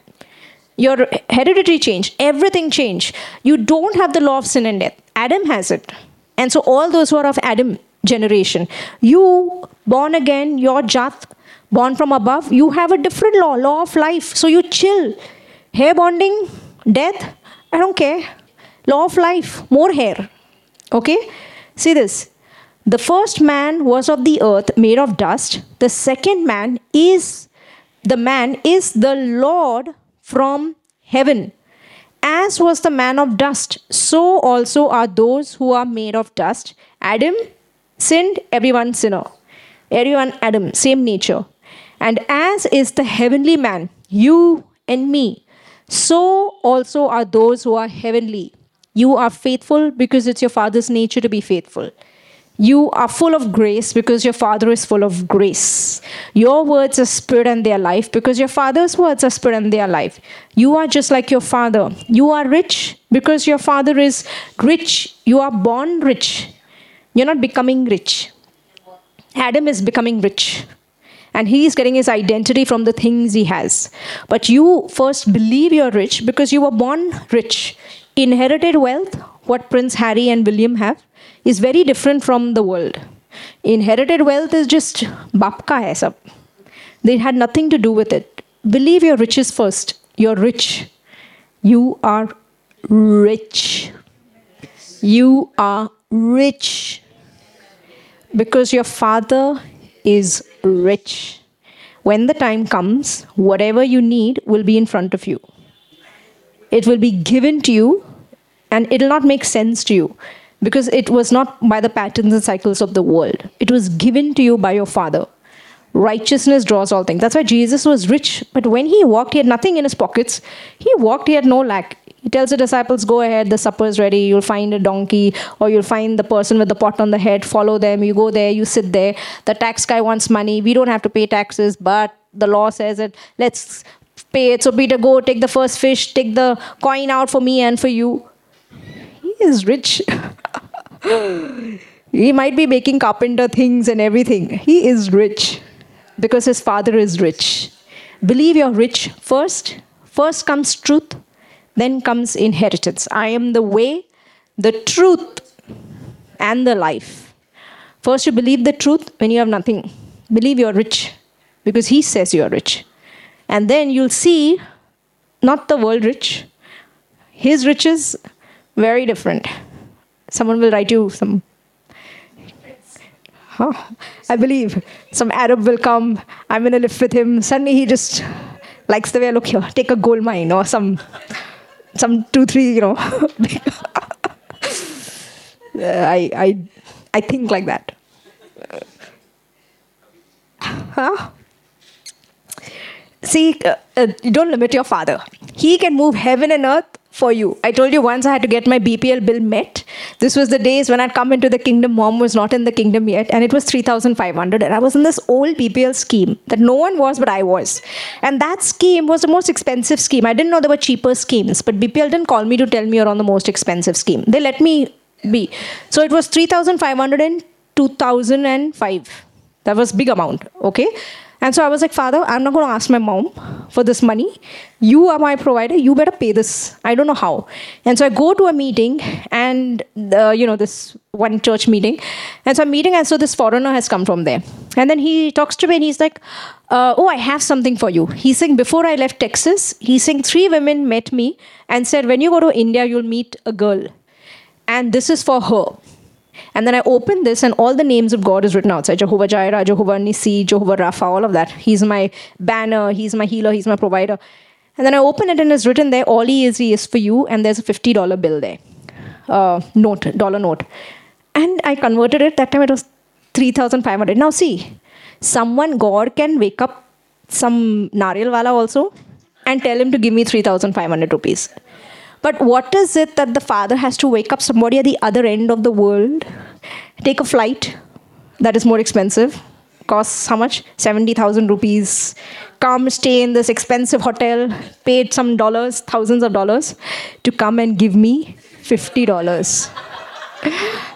Your hereditary change, everything change. You don't have the law of sin and death. Adam has it. And so all those who are of Adam generation, you born again, your Jath, born from above, you have a different law, law of life. So you chill. Hair bonding, death, I don't care. Law of life, more hair. Okay? See this. The first man was of the earth, made of dust. The second man is the man is the Lord from heaven. As was the man of dust, so also are those who are made of dust. Adam sinned, everyone sinner. Everyone Adam, same nature. And as is the heavenly man, you and me, so also are those who are heavenly. You are faithful because it's your father's nature to be faithful. You are full of grace because your Father is full of grace. Your words are spirit and they are life because your Father's words are spirit and they are life. You are just like your Father. You are rich because your Father is rich. You are born rich. You're not becoming rich. Adam is becoming rich. And he is getting his identity from the things he has. But you first believe you're rich because you were born rich. Inherited wealth, what Prince Harry and William have is very different from the world. Inherited wealth is just bapka hai sab. They had nothing to do with it. Believe your riches first. You're rich. You are rich. You are rich. Because your father is rich. When the time comes, whatever you need will be in front of you. It will be given to you and it will not make sense to you because it was not by the patterns and cycles of the world. It was given to you by your Father. Righteousness draws all things. That's why Jesus was rich, but when he walked, he had nothing in his pockets. He walked, he had no lack. He tells the disciples, Go ahead, the supper is ready. You'll find a donkey, or you'll find the person with the pot on the head. Follow them. You go there, you sit there. The tax guy wants money. We don't have to pay taxes, but the law says it. Let's pay it. So, Peter, go take the first fish, take the coin out for me and for you. Is rich. he might be making carpenter things and everything. He is rich because his father is rich. Believe you're rich first. First comes truth, then comes inheritance. I am the way, the truth, and the life. First, you believe the truth when you have nothing. Believe you're rich because he says you're rich. And then you'll see not the world rich, his riches, very different someone will write you some huh, I believe some Arab will come. I'm to live with him. Suddenly he just likes the way I look here. Take a gold mine or some, some two, three, you know. I, I, I think like that. Huh? See, uh, uh, you don't limit your father. He can move heaven and earth for you. I told you once I had to get my BPL bill met. This was the days when I'd come into the kingdom. Mom was not in the kingdom yet, and it was 3,500. And I was in this old BPL scheme that no one was, but I was. And that scheme was the most expensive scheme. I didn't know there were cheaper schemes, but BPL didn't call me to tell me you're on the most expensive scheme. They let me be. So it was 3,500 in 2005. That was big amount, okay? And so I was like, Father, I'm not going to ask my mom for this money. You are my provider. You better pay this. I don't know how. And so I go to a meeting and, the, you know, this one church meeting. And so I'm meeting, and so this foreigner has come from there. And then he talks to me and he's like, uh, Oh, I have something for you. He's saying, Before I left Texas, he's saying, Three women met me and said, When you go to India, you'll meet a girl. And this is for her. And then I open this, and all the names of God is written outside Jehovah Jireh, Jehovah Nissi, Jehovah Rapha, all of that. He's my banner, He's my healer, He's my provider. And then I open it, and it's written there, All He is, He is for you, and there's a $50 bill there, uh, note, dollar note. And I converted it, that time it was 3,500. Now, see, someone, God can wake up some Nariyal Wala also and tell him to give me 3,500 rupees. But what is it that the father has to wake up somebody at the other end of the world, take a flight that is more expensive, costs how much? 70,000 rupees, come stay in this expensive hotel, paid some dollars, thousands of dollars, to come and give me $50.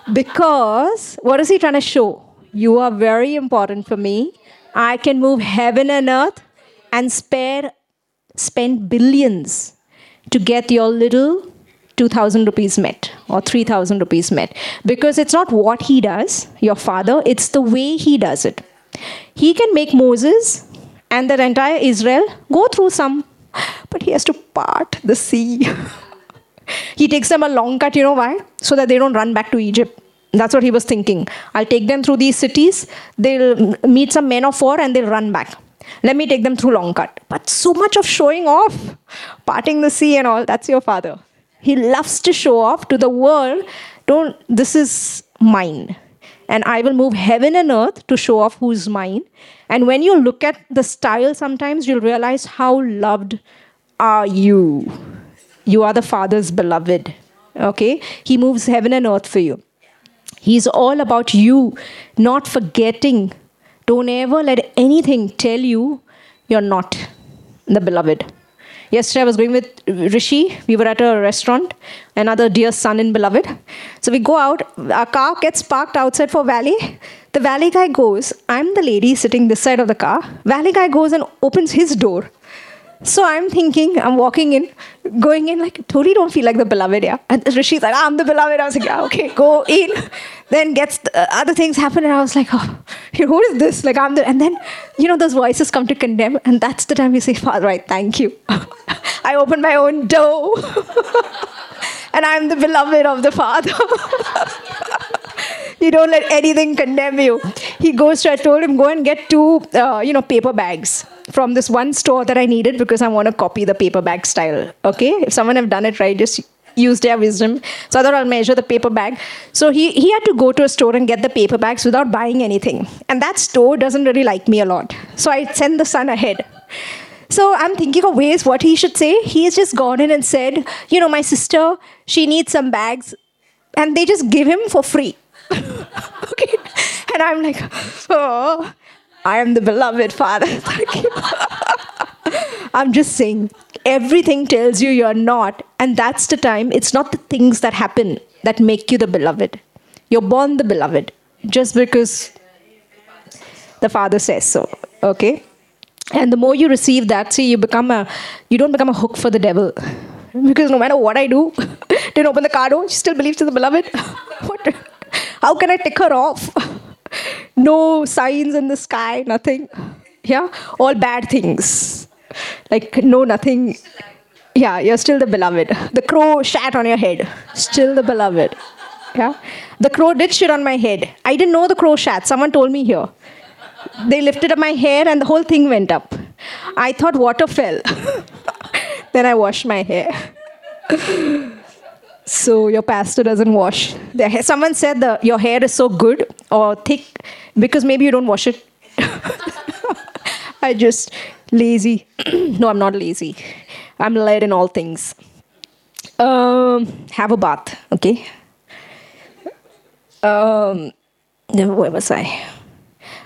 because what is he trying to show? You are very important for me. I can move heaven and earth and spare spend billions to get your little 2000 rupees met or 3000 rupees met. Because it's not what he does your father it's the way he does it. He can make moses and the entire israel go through some but he has to part the sea. He takes them a long cut you know why? So that they don't run back to egypt. That's what he was thinking. I'll take them through these cities. They'll meet some men of war and they'll run back let me take them through long cut. But so much of showing off, parting the sea and all, that's your father. He loves to show off to the world. Don't, this is mine. And I will move heaven and earth to show off who's mine. And when you look at the style, sometimes you'll realize how loved are you. You are the Father's beloved. Okay? He moves heaven and earth for you. He's all about you, not forgetting don't ever let anything tell you you're not the beloved. Yesterday I was going with Rishi. We were at a restaurant, another dear son in beloved. So we go out, our car gets parked outside for valet. The valet guy goes, I'm the lady sitting this side of the car. Valet guy goes and opens his door. So I'm thinking, I'm walking in, going in like, totally don't feel like the beloved, yeah. And Rishi's like, I'm the beloved. I was like, yeah, okay, go in. Then gets the, uh, other things happen, and I was like, oh, who is this? Like I'm the, and then you know those voices come to condemn, and that's the time you say, Father, right, thank you. I open my own door, and I'm the beloved of the Father. you don't let anything condemn you. He goes to, I told him, go and get two, uh, you know, paper bags from this one store that I needed because I want to copy the paper bag style. Okay? If someone have done it right, just use their wisdom. So I thought I'll measure the paper bag. So he, he had to go to a store and get the paper bags without buying anything. And that store doesn't really like me a lot. So I send the son ahead. So I'm thinking of ways what he should say. He has just gone in and said, you know, my sister, she needs some bags. And they just give him for free. okay. And I'm like, oh, I am the beloved father. Thank you. I'm just saying, everything tells you you're not. And that's the time, it's not the things that happen that make you the beloved. You're born the beloved just because the father says so. Okay? And the more you receive that, see, you become a, you don't become a hook for the devil. Because no matter what I do, didn't open the car door, she still believes in the beloved. what? How can I tick her off? No signs in the sky, nothing. Yeah, all bad things. Like, no, nothing. Yeah, you're still the beloved. The crow shat on your head, still the beloved. Yeah, the crow did shit on my head. I didn't know the crow shat. Someone told me here. They lifted up my hair and the whole thing went up. I thought water fell. then I washed my hair so your pastor doesn't wash. Someone said that your hair is so good or thick because maybe you don't wash it. I just lazy. no, I'm not lazy. I'm led in all things. Um, have a bath, okay? Um, where was I?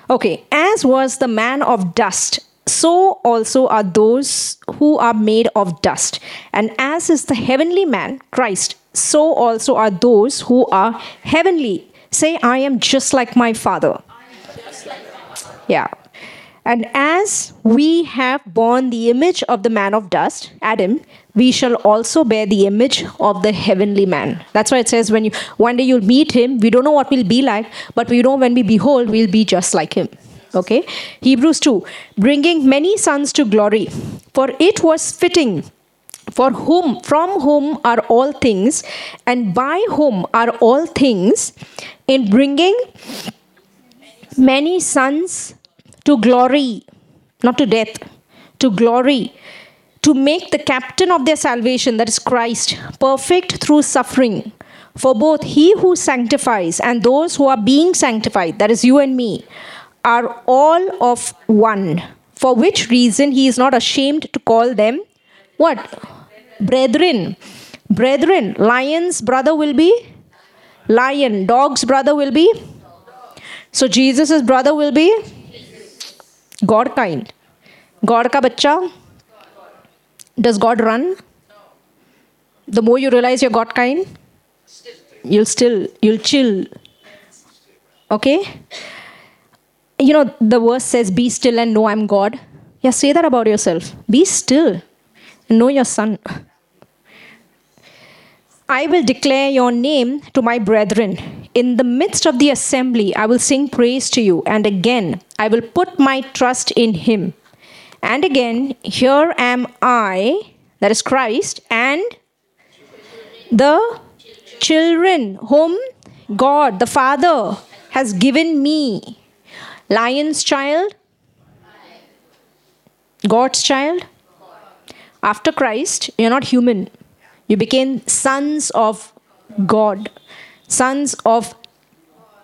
Okay, as was the man of dust, so also are those who are made of dust. And as is the heavenly man, Christ, so also are those who are heavenly. Say, I am just like my Father. Yeah. And as we have borne the image of the man of dust, Adam, we shall also bear the image of the heavenly man. That's why it says when you one day you'll meet him, we don't know what we'll be like, but we know when we behold, we'll be just like him. Okay? Hebrews 2, bringing many sons to glory. For it was fitting for whom from whom are all things and by whom are all things in bringing many sons to glory, not to death, to glory, to make the captain of their salvation, that is Christ, perfect through suffering. For both he who sanctifies and those who are being sanctified, that is you and me, are all of one. For which reason he is not ashamed to call them what? Brethren. Brethren. Lion's brother will be lion. Dog's brother will be. So Jesus' brother will be God kind. God ka bacha. Does God run? The more you realize you're God kind, you'll still, you'll chill. Okay? You know, the verse says, Be still and know I'm God. Yeah, say that about yourself. Be still and know your son. I will declare your name to my brethren. In the midst of the assembly, I will sing praise to you. And again, I will put my trust in him. And again, here am I, that is Christ, and the children whom God, the Father, has given me. Lion's child, God's child. After Christ, you're not human. You became sons of God. Sons of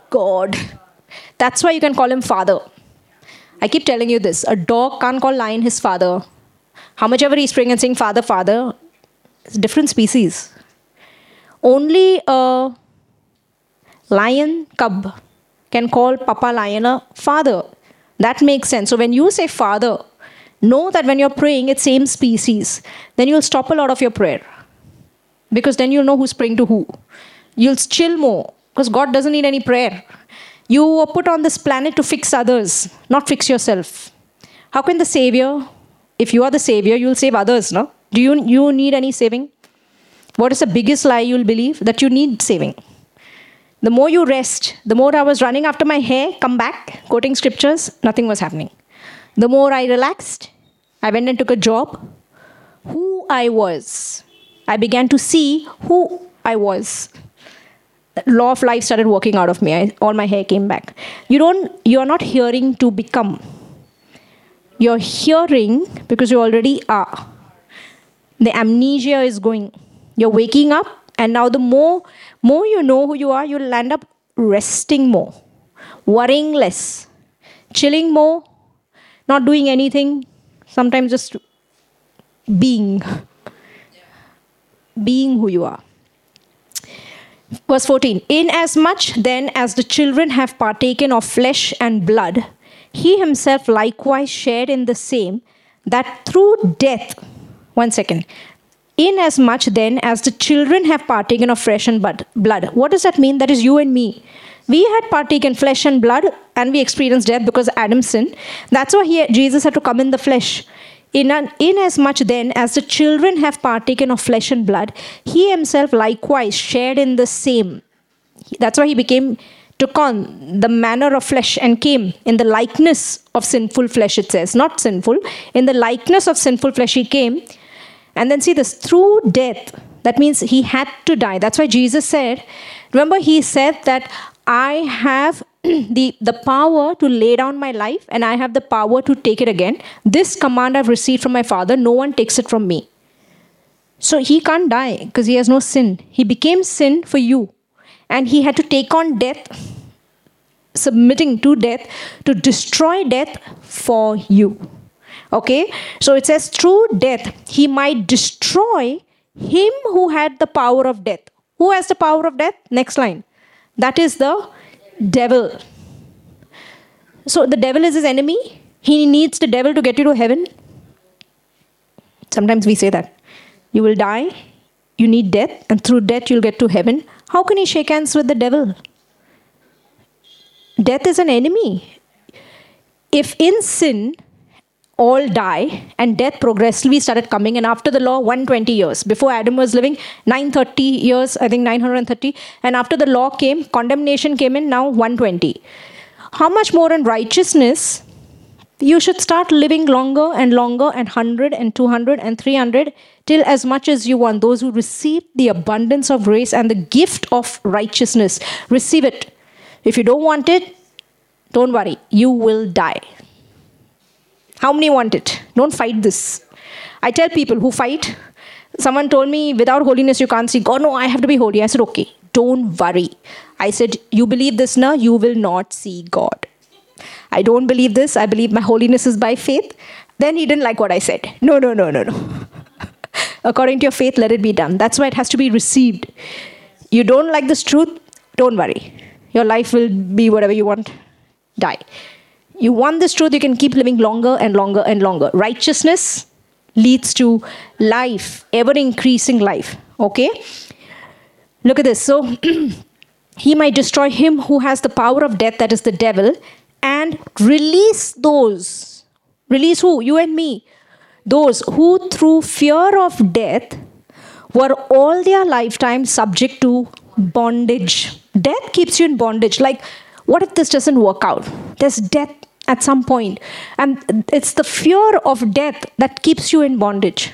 God. That's why you can call him father. I keep telling you this a dog can't call lion his father. How much ever he's praying and saying father, father, it's different species. Only a lion cub can call Papa Lion father. That makes sense. So when you say father, know that when you're praying, it's same species. Then you'll stop a lot of your prayer. Because then you'll know who's praying to who. You'll chill more. Because God doesn't need any prayer. You were put on this planet to fix others, not fix yourself. How can the Savior, if you are the Savior, you'll save others, no? Do you, you need any saving? What is the biggest lie you'll believe? That you need saving. The more you rest, the more I was running after my hair, come back, quoting scriptures, nothing was happening. The more I relaxed, I went and took a job. Who I was, I began to see who I was. The law of life started working out of me. I, all my hair came back. You don't. You are not hearing to become. You're hearing because you already are. The amnesia is going. You're waking up, and now the more more you know who you are, you'll end up resting more, worrying less, chilling more, not doing anything, sometimes just being. Being who you are. Verse 14 Inasmuch then as the children have partaken of flesh and blood, he himself likewise shared in the same, that through death, one second, Inasmuch then as the children have partaken of flesh and blood. What does that mean? That is you and me. We had partaken flesh and blood and we experienced death because Adam sinned. That's why he, Jesus had to come in the flesh. In, an, inasmuch then as the children have partaken of flesh and blood, he himself likewise shared in the same. That's why he became, took on the manner of flesh and came in the likeness of sinful flesh, it says. Not sinful. In the likeness of sinful flesh, he came and then see this through death. That means he had to die. That's why Jesus said, remember, he said that I have the, the power to lay down my life and I have the power to take it again. This command I've received from my Father, no one takes it from me. So he can't die because he has no sin. He became sin for you. And he had to take on death, submitting to death, to destroy death for you. Okay? So it says, through death, he might destroy him who had the power of death. Who has the power of death? Next line. That is the devil. So the devil is his enemy. He needs the devil to get you to heaven. Sometimes we say that. You will die, you need death, and through death you'll get to heaven. How can he shake hands with the devil? Death is an enemy if in sin all die and death progressively started coming and after the law 120 years. Before adam was living 930 years i think 930 and after the law came condemnation came in now 120 how much more in righteousness? You should start living longer and longer and 100 and 200 and 300 till as much as you want. Those who receive the abundance of grace and the gift of righteousness receive it. If you don't want it don't worry. You will die how many want it? Don't fight this. I tell people who fight, someone told me, without holiness, you can't see God. No, I have to be holy. I said, okay, don't worry. I said, you believe this now, you will not see God. I don't believe this. I believe my holiness is by faith. Then he didn't like what I said. No, no, no, no, no. According to your faith, let it be done. That's why it has to be received. You don't like this truth, don't worry. Your life will be whatever you want. Die you want this truth, you can keep living longer and longer and longer. Righteousness leads to life, ever increasing life. Okay? Look at this. So, he might destroy him who has the power of death, that is the devil, and release those. Release who? You and me. Those who, through fear of death, were all their lifetime subject to bondage. Death keeps you in bondage. Like, what if this doesn't work out? There's death at some point. And it's the fear of death that keeps you in bondage.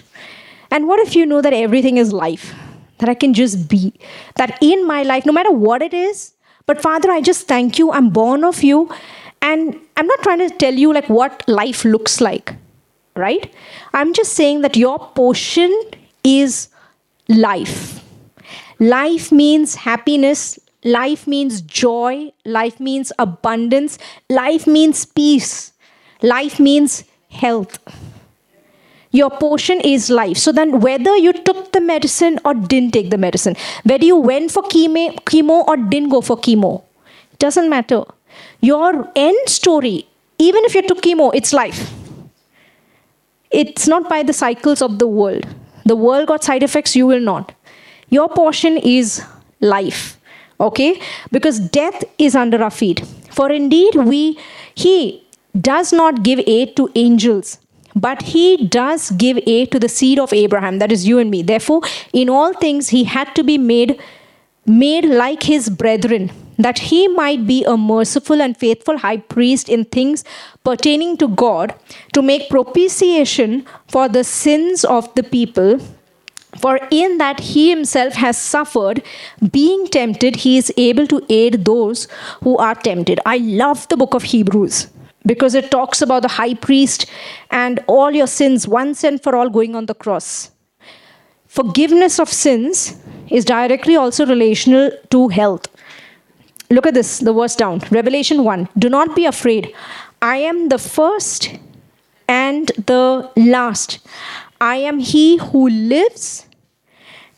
And what if you know that everything is life? That I can just be. That in my life, no matter what it is, but Father, I just thank you. I'm born of you. And I'm not trying to tell you like what life looks like, right? I'm just saying that your portion is life. Life means happiness, Life means joy. Life means abundance. Life means peace. Life means health. Your portion is life. So then, whether you took the medicine or didn't take the medicine, whether you went for chemo, chemo or didn't go for chemo, it doesn't matter. Your end story, even if you took chemo, it's life. It's not by the cycles of the world. The world got side effects, you will not. Your portion is life okay? Because death is under our feet. For indeed we he does not give aid to angels but he does give aid to the seed of abraham that is you and me. Therefore in all things he had to be made made like his brethren that he might be a merciful and faithful high priest in things pertaining to god to make propitiation for the sins of the people for in that he himself has suffered, being tempted, he is able to aid those who are tempted. I love the book of Hebrews because it talks about the high priest and all your sins once and for all going on the cross. Forgiveness of sins is directly also relational to health. Look at this, the verse down. Revelation 1. Do not be afraid. I am the first and the last. I am he who lives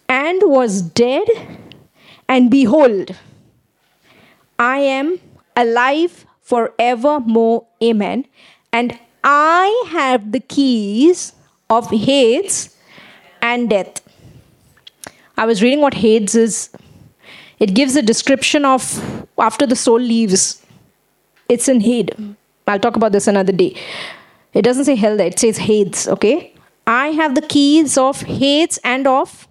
and was dead, and behold, I am alive forevermore. Amen. And I have the keys of Hades and death. I was reading what Hades is. It gives a description of after the soul leaves. It's in Hades. I'll talk about this another day. It doesn't say hell there, it says Hades, okay? I have the keys of Hades and of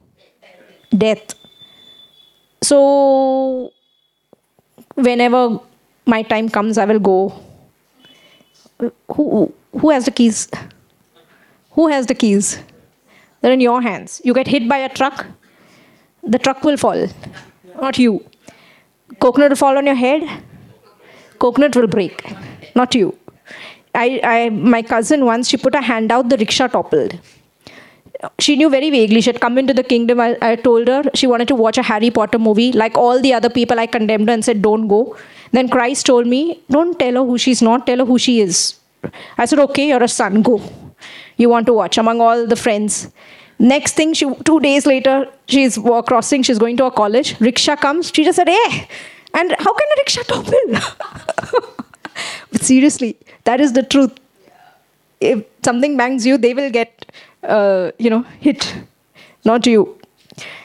death. So, whenever my time comes, I will go. Who, who has the keys? Who has the keys? They're in your hands. You get hit by a truck, the truck will fall, not you. Coconut will fall on your head, coconut will break, not you. I, I, my cousin once, she put a hand out, the rickshaw toppled she knew very vaguely. She had come into the kingdom. I, I, told her she wanted to watch a harry potter movie like all the other people i condemned her and said don't go. Then christ told me don't tell her who she's not tell her who she is. I said okay you're a son go. You want to watch among all the friends. Next thing she two days later she's crossing she's going to a college. Rickshaw comes. She just said hey and how can a rickshaw topple but seriously that is the truth. If something bangs you they will get uh, you know, hit, not you.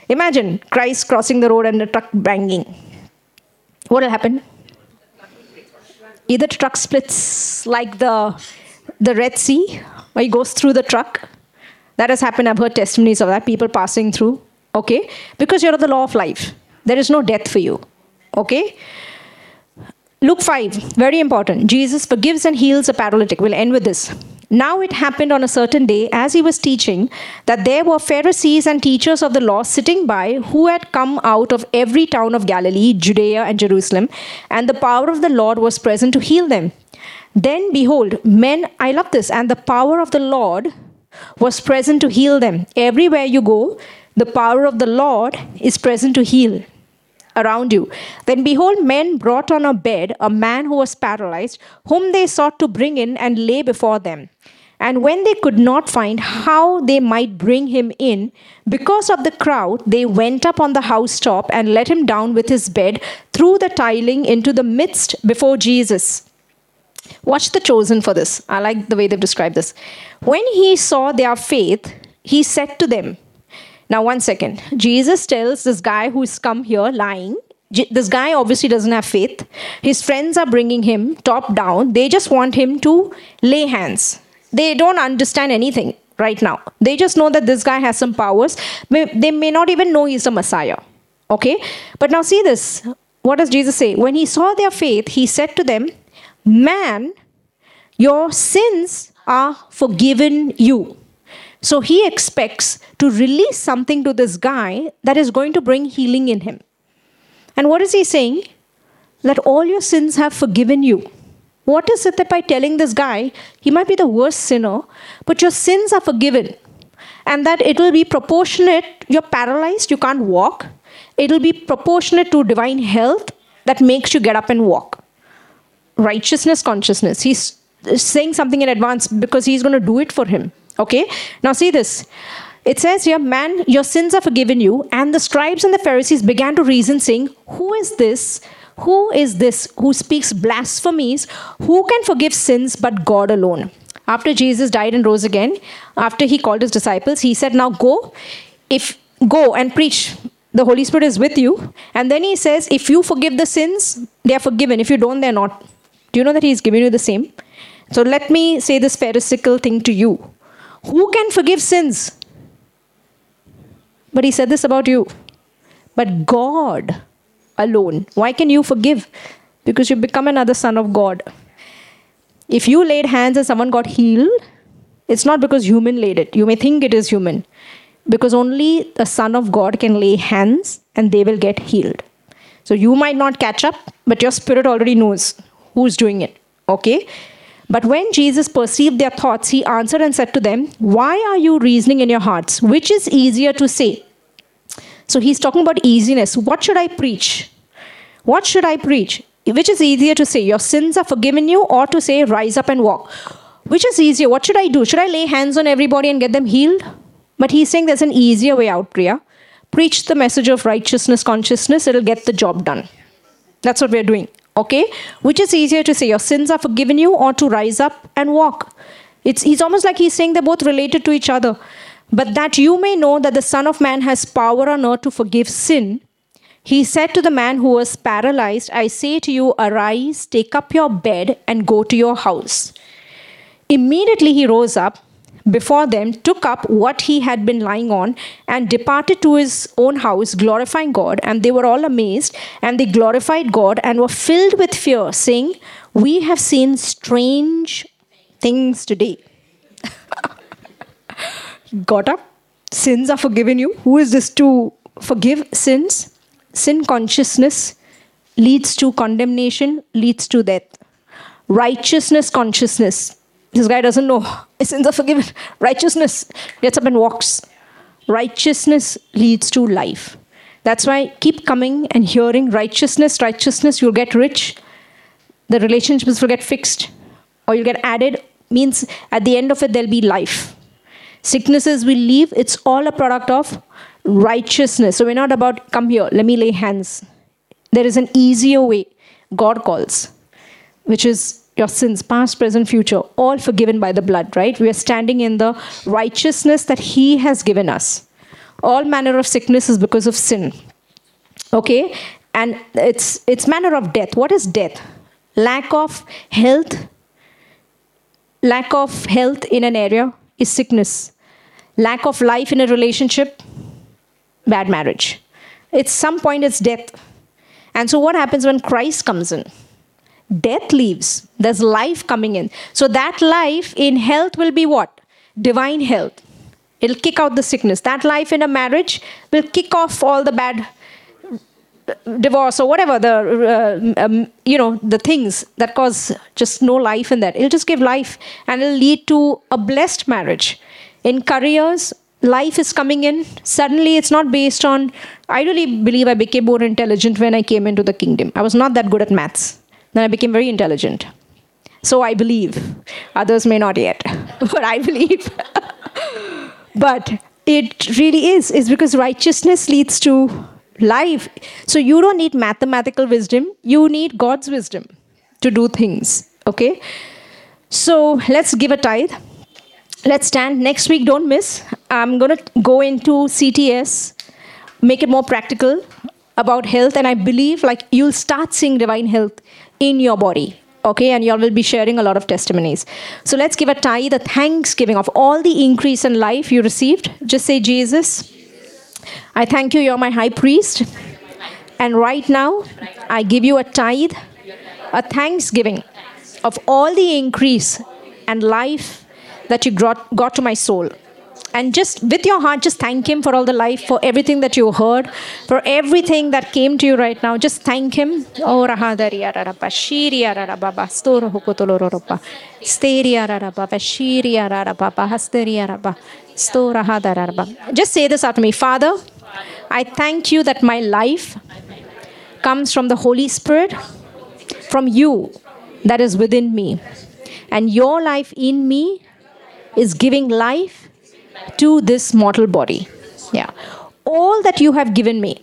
Imagine Christ crossing the road and a truck banging. What will happen? Either the truck splits like the, the Red Sea, or he goes through the truck. That has happened. I've heard testimonies of that, people passing through. Okay? Because you're of the law of life. There is no death for you. Okay? Luke 5, very important. Jesus forgives and heals a paralytic. We'll end with this. Now it happened on a certain day, as he was teaching, that there were Pharisees and teachers of the law sitting by who had come out of every town of Galilee, Judea, and Jerusalem, and the power of the Lord was present to heal them. Then behold, men, I love this, and the power of the Lord was present to heal them. Everywhere you go, the power of the Lord is present to heal around you. Then behold, men brought on a bed a man who was paralyzed, whom they sought to bring in and lay before them. And when they could not find how they might bring him in, because of the crowd, they went up on the housetop and let him down with his bed through the tiling into the midst before Jesus. Watch the chosen for this. I like the way they've described this. When he saw their faith, he said to them, now, one second. Jesus tells this guy who's come here lying. This guy obviously doesn't have faith. His friends are bringing him top down. They just want him to lay hands. They don't understand anything right now. They just know that this guy has some powers. They may not even know he's a Messiah. Okay? But now see this. What does Jesus say? When he saw their faith, he said to them, Man, your sins are forgiven you. So he expects to release something to this guy that is going to bring healing in him. And what is he saying? That all your sins have forgiven you. What is it that by telling this guy, he might be the worst sinner, but your sins are forgiven? And that it will be proportionate, you're paralyzed, you can't walk. It will be proportionate to divine health that makes you get up and walk. Righteousness consciousness. He's saying something in advance because he's going to do it for him. Okay? Now see this. It says here, Man, your sins are forgiven you. And the scribes and the Pharisees began to reason, saying, Who is this? Who is this who speaks blasphemies? Who can forgive sins but God alone? After Jesus died and rose again, after he called his disciples, he said, Now go, if go and preach. The Holy Spirit is with you. And then he says, If you forgive the sins, they are forgiven. If you don't, they're not. Do you know that he's giving you the same? So let me say this pharisaical thing to you. Who can forgive sins? But he said this about you. But God alone. Why can you forgive? Because you become another son of God. If you laid hands and someone got healed, it's not because human laid it. You may think it is human. Because only the Son of God can lay hands and they will get healed. So you might not catch up, but your spirit already knows who's doing it. Okay? But when Jesus perceived their thoughts, he answered and said to them, Why are you reasoning in your hearts? Which is easier to say? So he's talking about easiness. What should I preach? What should I preach? Which is easier to say, Your sins are forgiven you, or to say, Rise up and walk? Which is easier? What should I do? Should I lay hands on everybody and get them healed? But he's saying there's an easier way out, Priya. Preach the message of righteousness, consciousness, it'll get the job done. That's what we're doing. Okay? Which is easier to say, your sins are forgiven you, or to rise up and walk? It's, it's almost like he's saying they're both related to each other. But that you may know that the Son of Man has power on earth to forgive sin, he said to the man who was paralyzed, I say to you, arise, take up your bed, and go to your house. Immediately he rose up before them, took up what he had been lying on, and departed to his own house, glorifying God. And they were all amazed, and they glorified God and were filled with fear, saying, We have seen strange things today. Got up, sins are forgiven you. Who is this to forgive sins? Sin consciousness leads to condemnation, leads to death. Righteousness consciousness this guy doesn't know. His sins are forgiven. Righteousness gets up and walks. Righteousness leads to life. That's why keep coming and hearing righteousness, righteousness, you'll get rich. The relationships will get fixed or you'll get added. Means at the end of it, there'll be life. Sicknesses will leave. It's all a product of righteousness. So we're not about, come here, let me lay hands. There is an easier way God calls, which is your sins, past, present, future, all forgiven by the blood, right? We are standing in the righteousness that He has given us. All manner of sickness is because of sin. Okay? And it's it's manner of death. What is death? lack of health, lack of health in an area is sickness. Lack of life in a relationship, bad marriage. At some point it's death. And so what happens when Christ comes in? Death leaves. There's life coming in. So that life in health will be what? Divine health. It'll kick out the sickness. That life in a marriage will kick off all the bad divorce or whatever the uh, um, you know the things that cause just no life in that it'll just give life and it'll lead to a blessed marriage in careers life is coming in suddenly it's not based on i really believe i became more intelligent when i came into the kingdom i was not that good at maths then i became very intelligent so i believe others may not yet but i believe but it really is is because righteousness leads to life. So you don't need mathematical wisdom, you need God's wisdom to do things. Okay? So let's give a tithe. Let's stand. Next week, don't miss. I'm going to go into CTS, make it more practical about health, and I believe like you'll start seeing divine health in your body. Okay, and y'all will be sharing a lot of testimonies. So let's give a tithe, a thanksgiving of all the increase in life you received. Just say, Jesus, I thank you, you're my high priest. And right now, I give you a tithe, a thanksgiving of all the increase and life that you got, got to my soul. And just with your heart, just thank Him for all the life, for everything that you heard, for everything that came to you right now. Just thank Him. Oh, just say this after me Father, I thank you that my life comes from the Holy Spirit, from you that is within me. And your life in me is giving life to this mortal body. Yeah. All that you have given me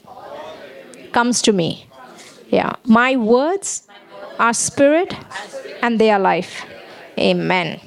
comes to me. Yeah. My words are spirit and they are life. Amen.